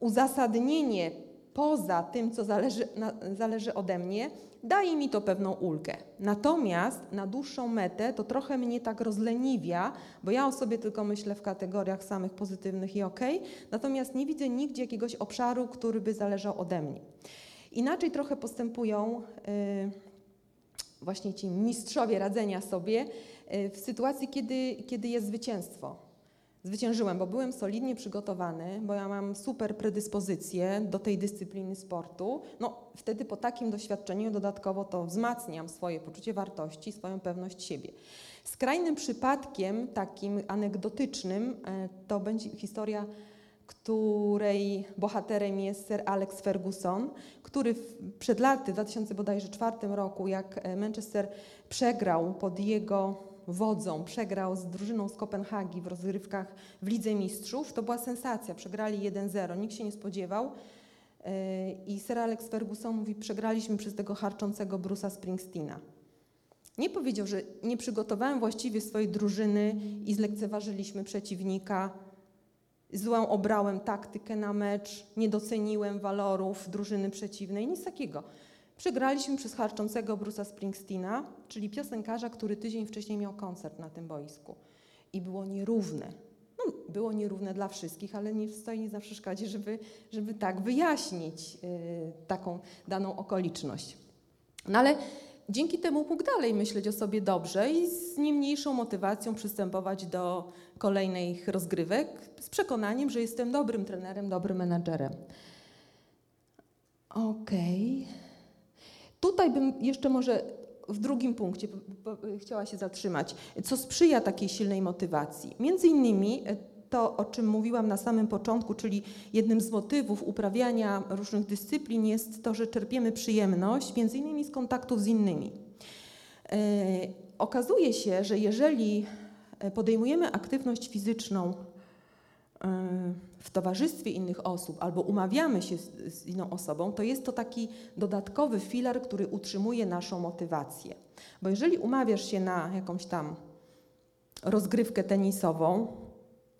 Speaker 1: uzasadnienie poza tym, co zależy, na, zależy ode mnie, daje mi to pewną ulgę. Natomiast na dłuższą metę to trochę mnie tak rozleniwia, bo ja o sobie tylko myślę w kategoriach samych pozytywnych i ok, natomiast nie widzę nigdzie jakiegoś obszaru, który by zależał ode mnie. Inaczej trochę postępują y, właśnie ci mistrzowie radzenia sobie y, w sytuacji, kiedy, kiedy jest zwycięstwo. Zwyciężyłem, bo byłem solidnie przygotowany, bo ja mam super predyspozycję do tej dyscypliny sportu. No, wtedy po takim doświadczeniu dodatkowo to wzmacniam swoje poczucie wartości, swoją pewność siebie. Skrajnym przypadkiem, takim anegdotycznym, e, to będzie historia której bohaterem jest Sir Alex Ferguson, który przed laty, w 2004 roku, jak e, Manchester przegrał pod jego wodzą, przegrał z drużyną z Kopenhagi w rozgrywkach w Lidze Mistrzów, to była sensacja, przegrali 1-0, nikt się nie spodziewał. E, I Sir Alex Ferguson mówi, przegraliśmy przez tego harczącego Bruce'a Springsteena. Nie powiedział, że nie przygotowałem właściwie swojej drużyny i zlekceważyliśmy przeciwnika, złą obrałem taktykę na mecz, nie doceniłem walorów drużyny przeciwnej, nic takiego. Przegraliśmy przez harczącego Bruce'a Springsteena, czyli piosenkarza, który tydzień wcześniej miał koncert na tym boisku. I było nierówne. No, było nierówne dla wszystkich, ale nie stoi na przeszkodzie, żeby, żeby tak wyjaśnić yy, taką daną okoliczność. No ale dzięki temu mógł dalej myśleć o sobie dobrze i z nie mniejszą motywacją przystępować do kolejnych rozgrywek z przekonaniem, że jestem dobrym trenerem, dobrym menadżerem. Okej. Okay. Tutaj bym jeszcze może w drugim punkcie chciała się zatrzymać. Co sprzyja takiej silnej motywacji? Między innymi e,
Speaker 2: to, o czym mówiłam na samym początku, czyli jednym z motywów uprawiania różnych dyscyplin jest to, że czerpiemy przyjemność, między innymi z kontaktów z innymi. E, okazuje się, że jeżeli podejmujemy aktywność fizyczną w towarzystwie innych osób albo umawiamy się z, z, inną osobą, to jest to taki dodatkowy filar, który utrzymuje naszą motywację. Bo jeżeli umawiasz się na jakąś tam rozgrywkę tenisową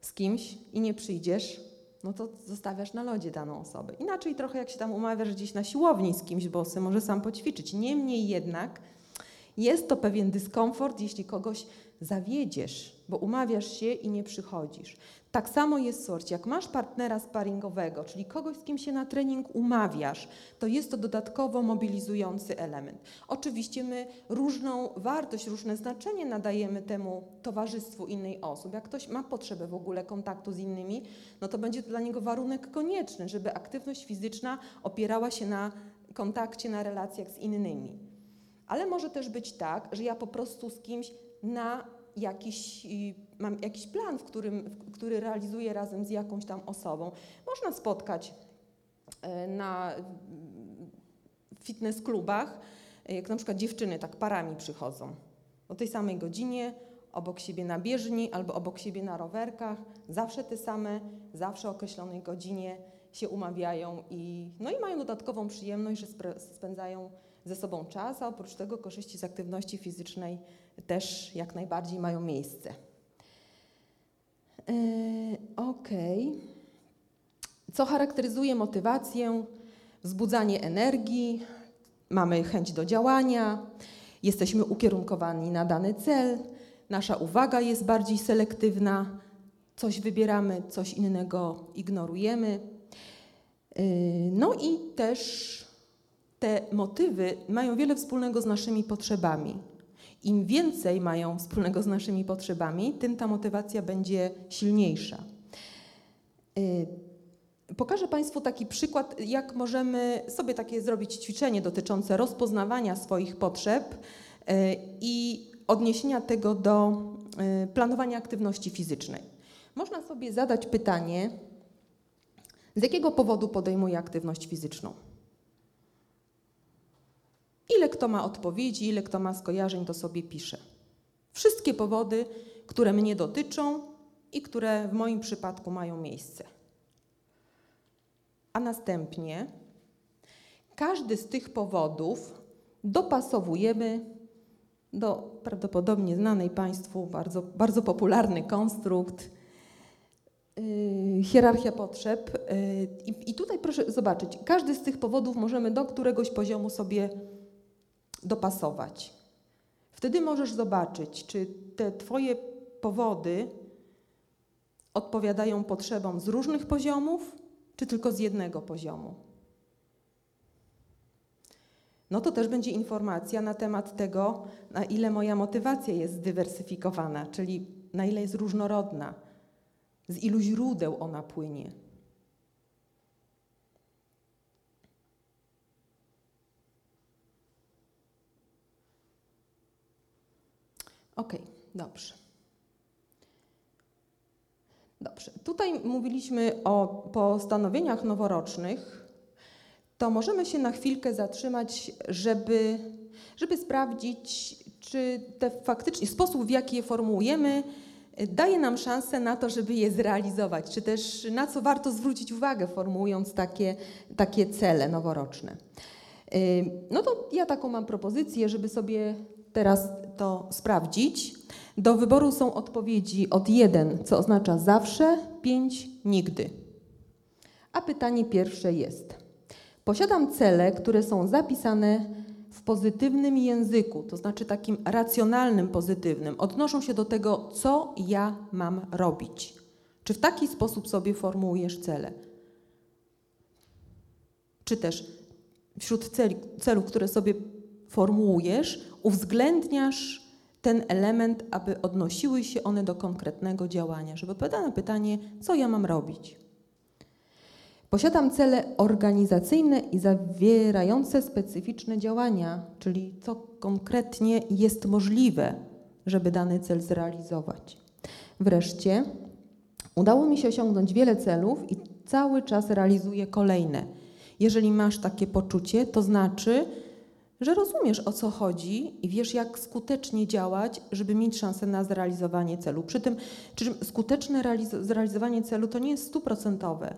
Speaker 2: z kimś i nie przyjdziesz, no to zostawiasz na lodzie daną osobę. Inaczej trochę jak się tam umawiasz gdzieś na siłowni z kimś, bo może sam poćwiczyć. Niemniej jednak jest to pewien dyskomfort, jeśli kogoś zawiedziesz, bo umawiasz się i nie przychodzisz. Tak samo jest w sorcie. Jak masz partnera sparingowego, czyli kogoś, z kim się na trening umawiasz, to jest to dodatkowo mobilizujący element. Oczywiście my różną wartość, różne znaczenie nadajemy temu towarzystwu innej osób. Jak ktoś ma potrzebę w ogóle kontaktu z innymi, no to będzie to dla niego warunek konieczny, żeby aktywność fizyczna opierała się na kontakcie, na relacjach z innymi. Ale może też być tak, że ja po prostu z kimś na jakiś, mam jakiś plan, w którym, który realizuję razem z jakąś tam osobą. Można spotkać e, na fitness klubach, jak na przykład dziewczyny tak parami przychodzą o tej samej godzinie, obok siebie na bieżni albo obok siebie na rowerkach, zawsze te same, zawsze o określonej godzinie się umawiają i, no i mają dodatkową przyjemność, że spędzają ze sobą czas, a oprócz tego korzyści z aktywności fizycznej też jak najbardziej mają miejsce. Yy, ok. Co charakteryzuje motywację? Wzbudzanie energii, mamy chęć do działania, jesteśmy ukierunkowani na dany cel, nasza uwaga jest bardziej selektywna, coś wybieramy, coś innego ignorujemy. Yy, no i też te motywy mają wiele wspólnego z naszymi potrzebami. Im więcej mają wspólnego z naszymi potrzebami, tym ta motywacja będzie silniejsza. Y, pokażę Państwu taki przykład, jak możemy sobie takie zrobić ćwiczenie dotyczące rozpoznawania swoich potrzeb y, i odniesienia tego do y, planowania aktywności fizycznej. Można sobie zadać pytanie, z jakiego powodu podejmuję aktywność fizyczną? Ile kto ma odpowiedzi, ile kto ma skojarzeń, to sobie pisze. Wszystkie powody, które mnie dotyczą i które w moim przypadku mają miejsce. A następnie każdy z tych powodów dopasowujemy do prawdopodobnie znanej Państwu bardzo, bardzo popularny konstrukt yy, hierarchia potrzeb. Yy, I tutaj proszę zobaczyć, każdy z tych powodów możemy do któregoś poziomu sobie dopasować. Wtedy możesz zobaczyć, czy te Twoje powody odpowiadają potrzebom z różnych poziomów, czy tylko z jednego poziomu. No to też będzie informacja na temat tego, na ile moja motywacja jest zdywersyfikowana, czyli na ile jest różnorodna, z ilu źródeł ona płynie. Ok, dobrze. Dobrze. Tutaj mówiliśmy o postanowieniach noworocznych. To możemy się na chwilkę zatrzymać, żeby, żeby sprawdzić, czy te faktycznie sposób, w jaki je formułujemy, daje nam szansę na to, żeby je zrealizować, czy też na co warto zwrócić uwagę, formułując takie, takie cele noworoczne. No to ja taką mam propozycję, żeby sobie teraz to sprawdzić. Do wyboru są odpowiedzi od 1, co oznacza zawsze, 5 nigdy. A pytanie pierwsze jest: Posiadam cele, które są zapisane w pozytywnym języku, to znaczy takim racjonalnym, pozytywnym, odnoszą się do tego, co ja mam robić. Czy w taki sposób sobie formułujesz cele? Czy też wśród celi, celów, które sobie formułujesz, uwzględniasz ten element, aby odnosiły się one do konkretnego działania, żeby odpowiadać na pytanie, co ja mam robić. Posiadam cele organizacyjne i zawierające specyficzne działania, czyli co konkretnie jest możliwe, żeby dany cel zrealizować. Wreszcie Udało mi się osiągnąć wiele celów i cały czas realizuję kolejne. Jeżeli masz takie poczucie, to znaczy, że rozumiesz o co chodzi i wiesz, jak skutecznie działać, żeby mieć szansę na zrealizowanie celu. Przy tym, czy skuteczne realiz- zrealizowanie celu to nie jest stuprocentowe.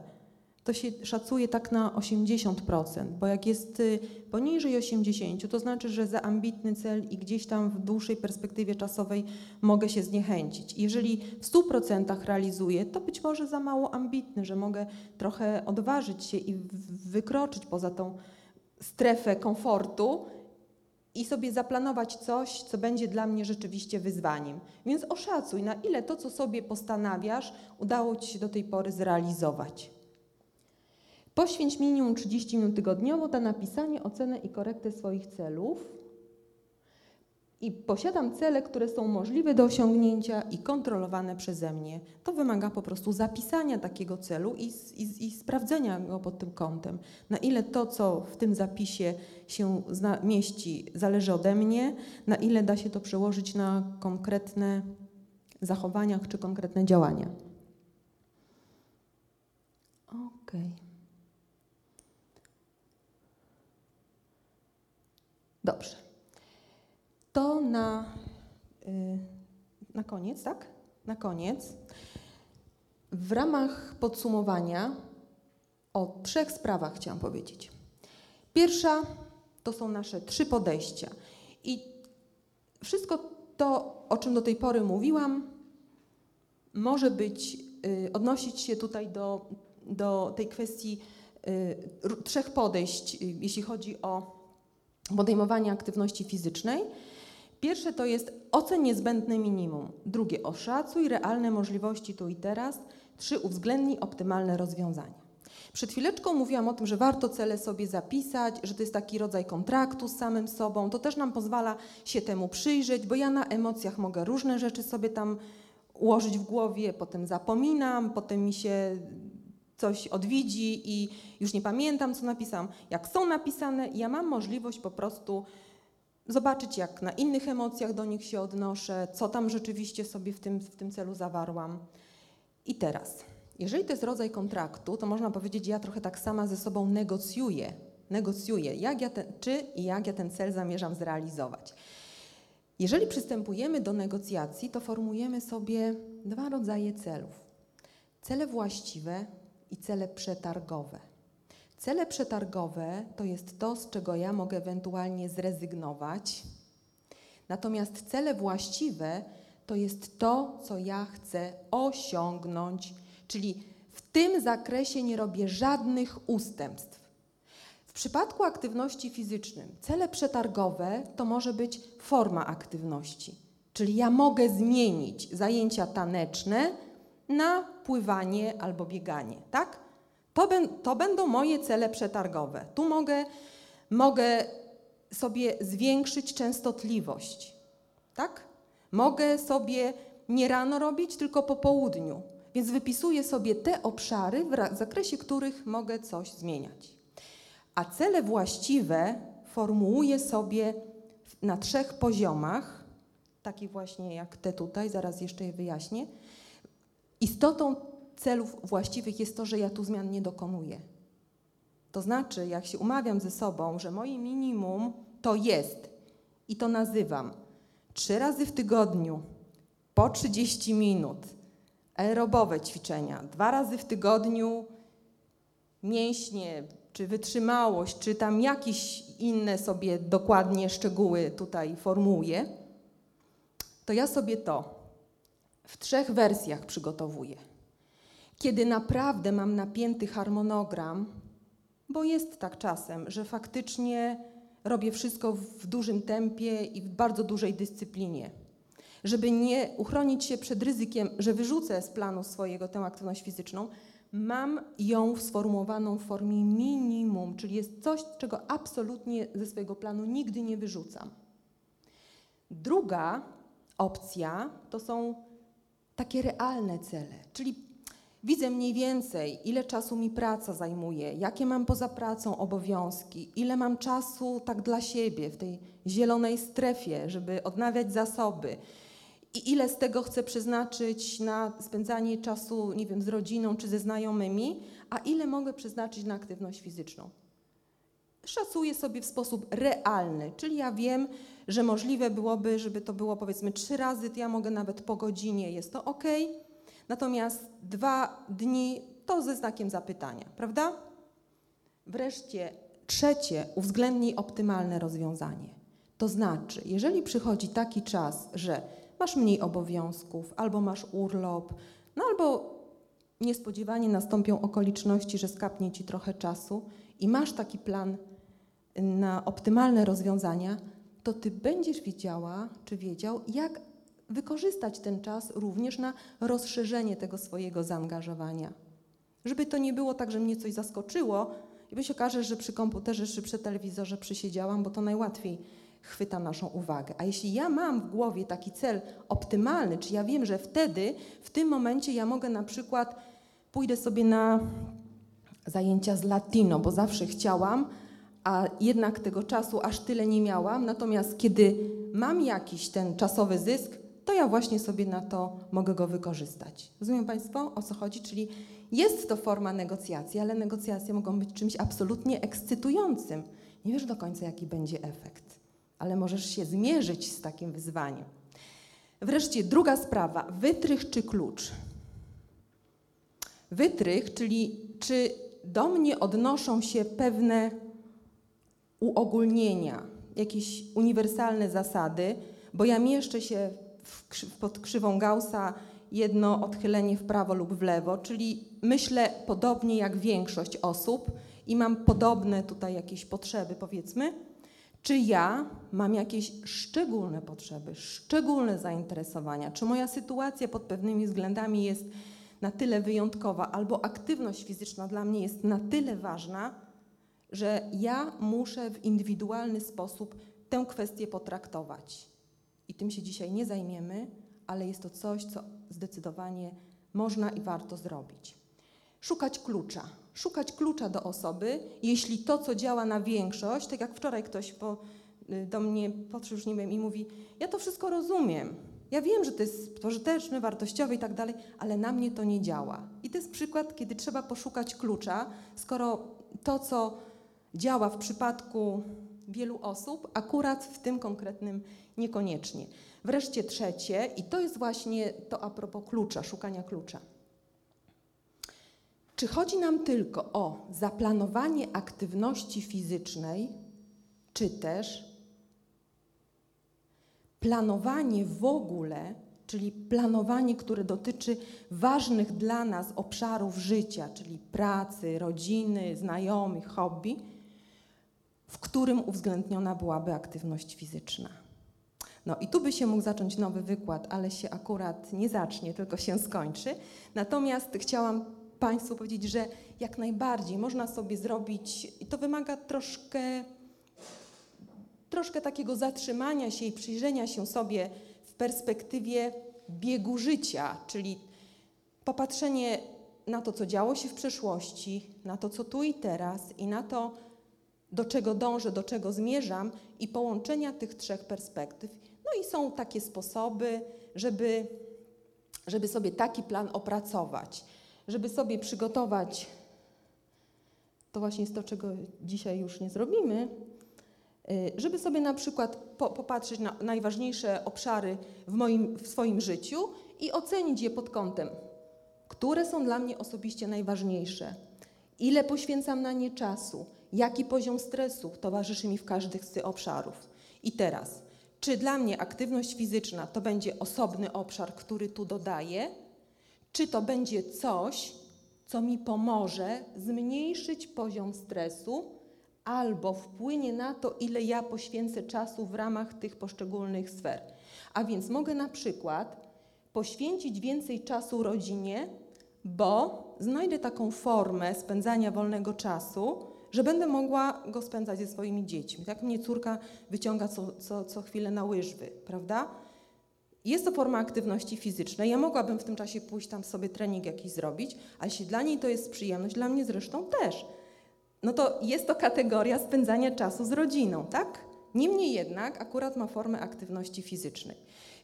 Speaker 2: To się szacuje tak na 80%, bo jak jest y, poniżej 80%, to znaczy, że za ambitny cel i gdzieś tam w dłuższej perspektywie czasowej mogę się zniechęcić. Jeżeli w 100% realizuję, to być może za mało ambitny, że mogę trochę odważyć się i wykroczyć poza tą strefę komfortu i sobie zaplanować coś, co będzie dla mnie rzeczywiście wyzwaniem. Więc oszacuj, na ile to, co sobie postanawiasz, udało Ci się do tej pory zrealizować. Poświęć minimum 30 minut tygodniowo na napisanie, ocenę i korektę swoich celów. I posiadam cele, które są możliwe do osiągnięcia i kontrolowane przeze mnie. To wymaga po prostu zapisania takiego celu i, i, i sprawdzenia go pod tym kątem. Na ile to, co w tym zapisie się mieści, zależy ode mnie, na ile da się to przełożyć na konkretne zachowania czy konkretne działania. Okej. Dobrze. To na, y, na koniec, tak? Na koniec. W ramach podsumowania o trzech sprawach chciałam powiedzieć. Pierwsza to są nasze trzy podejścia. I wszystko to, o czym do tej pory mówiłam, może być, y, odnosić się tutaj do, do tej kwestii y, trzech podejść, jeśli chodzi o podejmowanie aktywności fizycznej. Pierwsze to jest ocen niezbędne minimum. Drugie oszacuj realne możliwości tu i teraz. Trzy uwzględnij optymalne rozwiązania. Przed chwileczką mówiłam o tym, że warto cele sobie zapisać, że to jest taki rodzaj kontraktu z samym sobą. To też nam pozwala się temu przyjrzeć, bo ja na emocjach mogę różne rzeczy sobie tam ułożyć w głowie, potem zapominam, potem mi się coś odwiedzi i już nie pamiętam, co napisałam. Jak są napisane, ja mam możliwość po prostu zobaczyć, jak na innych emocjach do nich się odnoszę, co tam rzeczywiście sobie w tym, w tym celu zawarłam. I teraz, jeżeli to jest rodzaj kontraktu, to można powiedzieć, ja trochę tak sama ze sobą negocjuję, negocjuję, jak ja ten, czy i jak ja ten cel zamierzam zrealizować. Jeżeli przystępujemy do negocjacji, to formujemy sobie dwa rodzaje celów. Cele właściwe i cele przetargowe. Cele przetargowe to jest to, z czego ja mogę ewentualnie zrezygnować. Natomiast cele właściwe to jest to, co ja chcę osiągnąć, czyli w tym zakresie nie robię żadnych ustępstw. W przypadku aktywności fizycznej cele przetargowe to może być forma aktywności, czyli ja mogę zmienić zajęcia taneczne na pływanie albo bieganie, tak? To, to będą moje cele przetargowe. Tu mogę, mogę sobie zwiększyć częstotliwość, tak? Mogę sobie nie rano robić, tylko po południu. Więc wypisuję sobie te obszary, w zakresie których mogę coś zmieniać. A cele właściwe formułuję sobie na trzech poziomach, takich właśnie jak te tutaj, zaraz jeszcze je wyjaśnię. Istotą celów właściwych jest to, że ja tu zmian nie dokonuję. To znaczy, jak się umawiam ze sobą, że moje minimum to jest i to nazywam trzy razy w tygodniu po 30 minut aerobowe ćwiczenia, dwa razy w tygodniu mięśnie, czy wytrzymałość, czy tam jakieś inne sobie dokładnie szczegóły tutaj formułuję, to ja sobie to w trzech wersjach przygotowuję. Kiedy naprawdę mam napięty harmonogram, bo jest tak czasem, że faktycznie robię wszystko w dużym tempie i w bardzo dużej dyscyplinie. Żeby nie uchronić się przed ryzykiem, że wyrzucę z planu swojego tę aktywność fizyczną, mam ją sformułowaną w formie minimum, czyli jest coś, czego absolutnie ze swojego planu nigdy nie wyrzucam. Druga opcja to są takie realne cele, czyli widzę mniej więcej, ile czasu mi praca zajmuje, jakie mam poza pracą obowiązki, ile mam czasu tak dla siebie w tej zielonej strefie, żeby odnawiać zasoby, i ile z tego chcę przeznaczyć na spędzanie czasu, nie wiem, z rodziną czy ze znajomymi, a ile mogę przeznaczyć na aktywność fizyczną. Szacuję sobie w sposób realny, czyli ja wiem, że możliwe byłoby, żeby to było powiedzmy trzy razy, ja mogę nawet po godzinie, jest to ok. Natomiast dwa dni to ze znakiem zapytania, prawda? Wreszcie trzecie, uwzględnij optymalne rozwiązanie. To znaczy, jeżeli przychodzi taki czas, że masz mniej obowiązków, albo masz urlop, no albo niespodziewanie nastąpią okoliczności, że skapnie ci trochę czasu i masz taki plan na optymalne rozwiązania, to ty będziesz wiedziała, czy wiedział, jak wykorzystać ten czas również na rozszerzenie tego swojego zaangażowania. Żeby to nie było tak, że mnie coś zaskoczyło i by się okaże, że przy komputerze czy przy telewizorze przysiedziałam, bo to najłatwiej chwyta naszą uwagę. A jeśli ja mam w głowie taki cel optymalny, czy ja wiem, że wtedy, w tym momencie ja mogę na przykład pójdę sobie na zajęcia z latino, bo zawsze chciałam, a jednak tego czasu aż tyle nie miałam. Natomiast kiedy mam jakiś ten czasowy zysk, to ja właśnie sobie na to mogę go wykorzystać. Rozumiem Państwo, o co chodzi? Czyli jest to forma negocjacji, ale negocjacje mogą być czymś absolutnie ekscytującym. Nie wiesz do końca, jaki będzie efekt, ale możesz się zmierzyć z takim wyzwaniem. Wreszcie druga sprawa, wytrych czy klucz. Wytrych, czyli czy do mnie odnoszą się pewne uogólnienia, jakieś uniwersalne zasady, bo ja mieszczę się pod krzywą Gaussa jedno odchylenie w prawo lub w lewo, czyli myślę podobnie jak większość osób i mam podobne tutaj jakieś potrzeby, powiedzmy. Czy ja mam jakieś szczególne potrzeby, szczególne zainteresowania? Czy moja sytuacja pod pewnymi względami jest na tyle wyjątkowa, albo aktywność fizyczna dla mnie jest na tyle ważna, że ja muszę w indywidualny sposób tę kwestię potraktować. I tym się dzisiaj nie zajmiemy, ale jest to coś, co zdecydowanie można i warto zrobić. Szukać klucza. Szukać klucza do osoby, jeśli to, co działa na większość, tak jak wczoraj ktoś po, y, do mnie podszedł, już nie wiem, i mówi: Ja to wszystko rozumiem. Ja wiem, że to jest pożyteczne, wartościowe i tak dalej, ale na mnie to nie działa. I to jest przykład, kiedy trzeba poszukać klucza, skoro to, co działa w przypadku wielu osób, akurat w tym konkretnym niekoniecznie. Wreszcie trzecie, i to jest właśnie to a propos klucza, szukania klucza. Czy chodzi nam tylko o zaplanowanie aktywności fizycznej, czy też planowanie w ogóle, czyli planowanie, które dotyczy ważnych dla nas obszarów życia, czyli pracy, rodziny, znajomych, hobby, w którym uwzględniona byłaby aktywność fizyczna. No i tu by się mógł zacząć nowy wykład, ale się akurat nie zacznie, tylko się skończy. Natomiast chciałam Państwu powiedzieć, że jak najbardziej można sobie zrobić, i to wymaga troszkę, troszkę takiego zatrzymania się i przyjrzenia się sobie w perspektywie biegu życia, czyli popatrzenie na to, co działo się w przeszłości, na to, co tu i teraz i na to, do czego dążę, do czego zmierzam i połączenia tych trzech perspektyw. No i są takie sposoby, żeby, żeby sobie taki plan opracować, żeby sobie przygotować, to właśnie jest to, czego dzisiaj już nie zrobimy, y, żeby sobie na przykład po, popatrzeć na najważniejsze obszary w, moim, w swoim życiu i ocenić je pod kątem, które są dla mnie osobiście najważniejsze, ile poświęcam na nie czasu, jaki poziom stresu towarzyszy mi w każdym z tych obszarów. I teraz, czy dla mnie aktywność fizyczna to będzie osobny obszar, który tu dodaję, czy to będzie coś, co mi pomoże zmniejszyć poziom stresu albo wpłynie na to, ile ja poświęcę czasu w ramach tych poszczególnych sfer. A więc mogę na przykład poświęcić więcej czasu rodzinie, bo znajdę taką formę spędzania wolnego czasu, że będę mogła go spędzać ze swoimi dziećmi. Tak mnie córka wyciąga co, co, co chwilę na łyżwy, prawda? Jest to forma aktywności fizycznej. Ja mogłabym w tym czasie pójść tam sobie trening jakiś zrobić, ale jeśli dla niej to jest przyjemność, dla mnie zresztą też. No to jest to kategoria spędzania czasu z rodziną, tak? Niemniej jednak akurat ma formę aktywności fizycznej.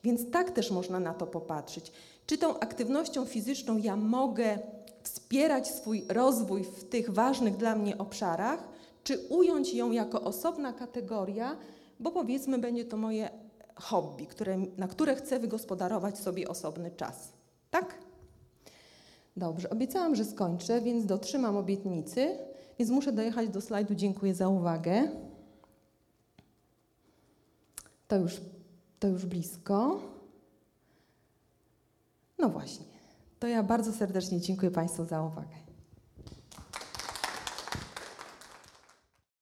Speaker 2: Więc tak też można na to popatrzeć. Czy tą aktywnością fizyczną ja mogę wspierać swój rozwój w tych ważnych dla mnie obszarach, czy ująć ją jako osobna kategoria, bo powiedzmy będzie to moje hobby, które, na które chcę wygospodarować sobie osobny czas. Tak? Dobrze, obiecałam, że skończę, więc dotrzymam obietnicy, więc muszę dojechać do slajdu. Dziękuję za uwagę. To już, to już blisko. No właśnie. To ja bardzo serdecznie dziękuję Państwu za uwagę.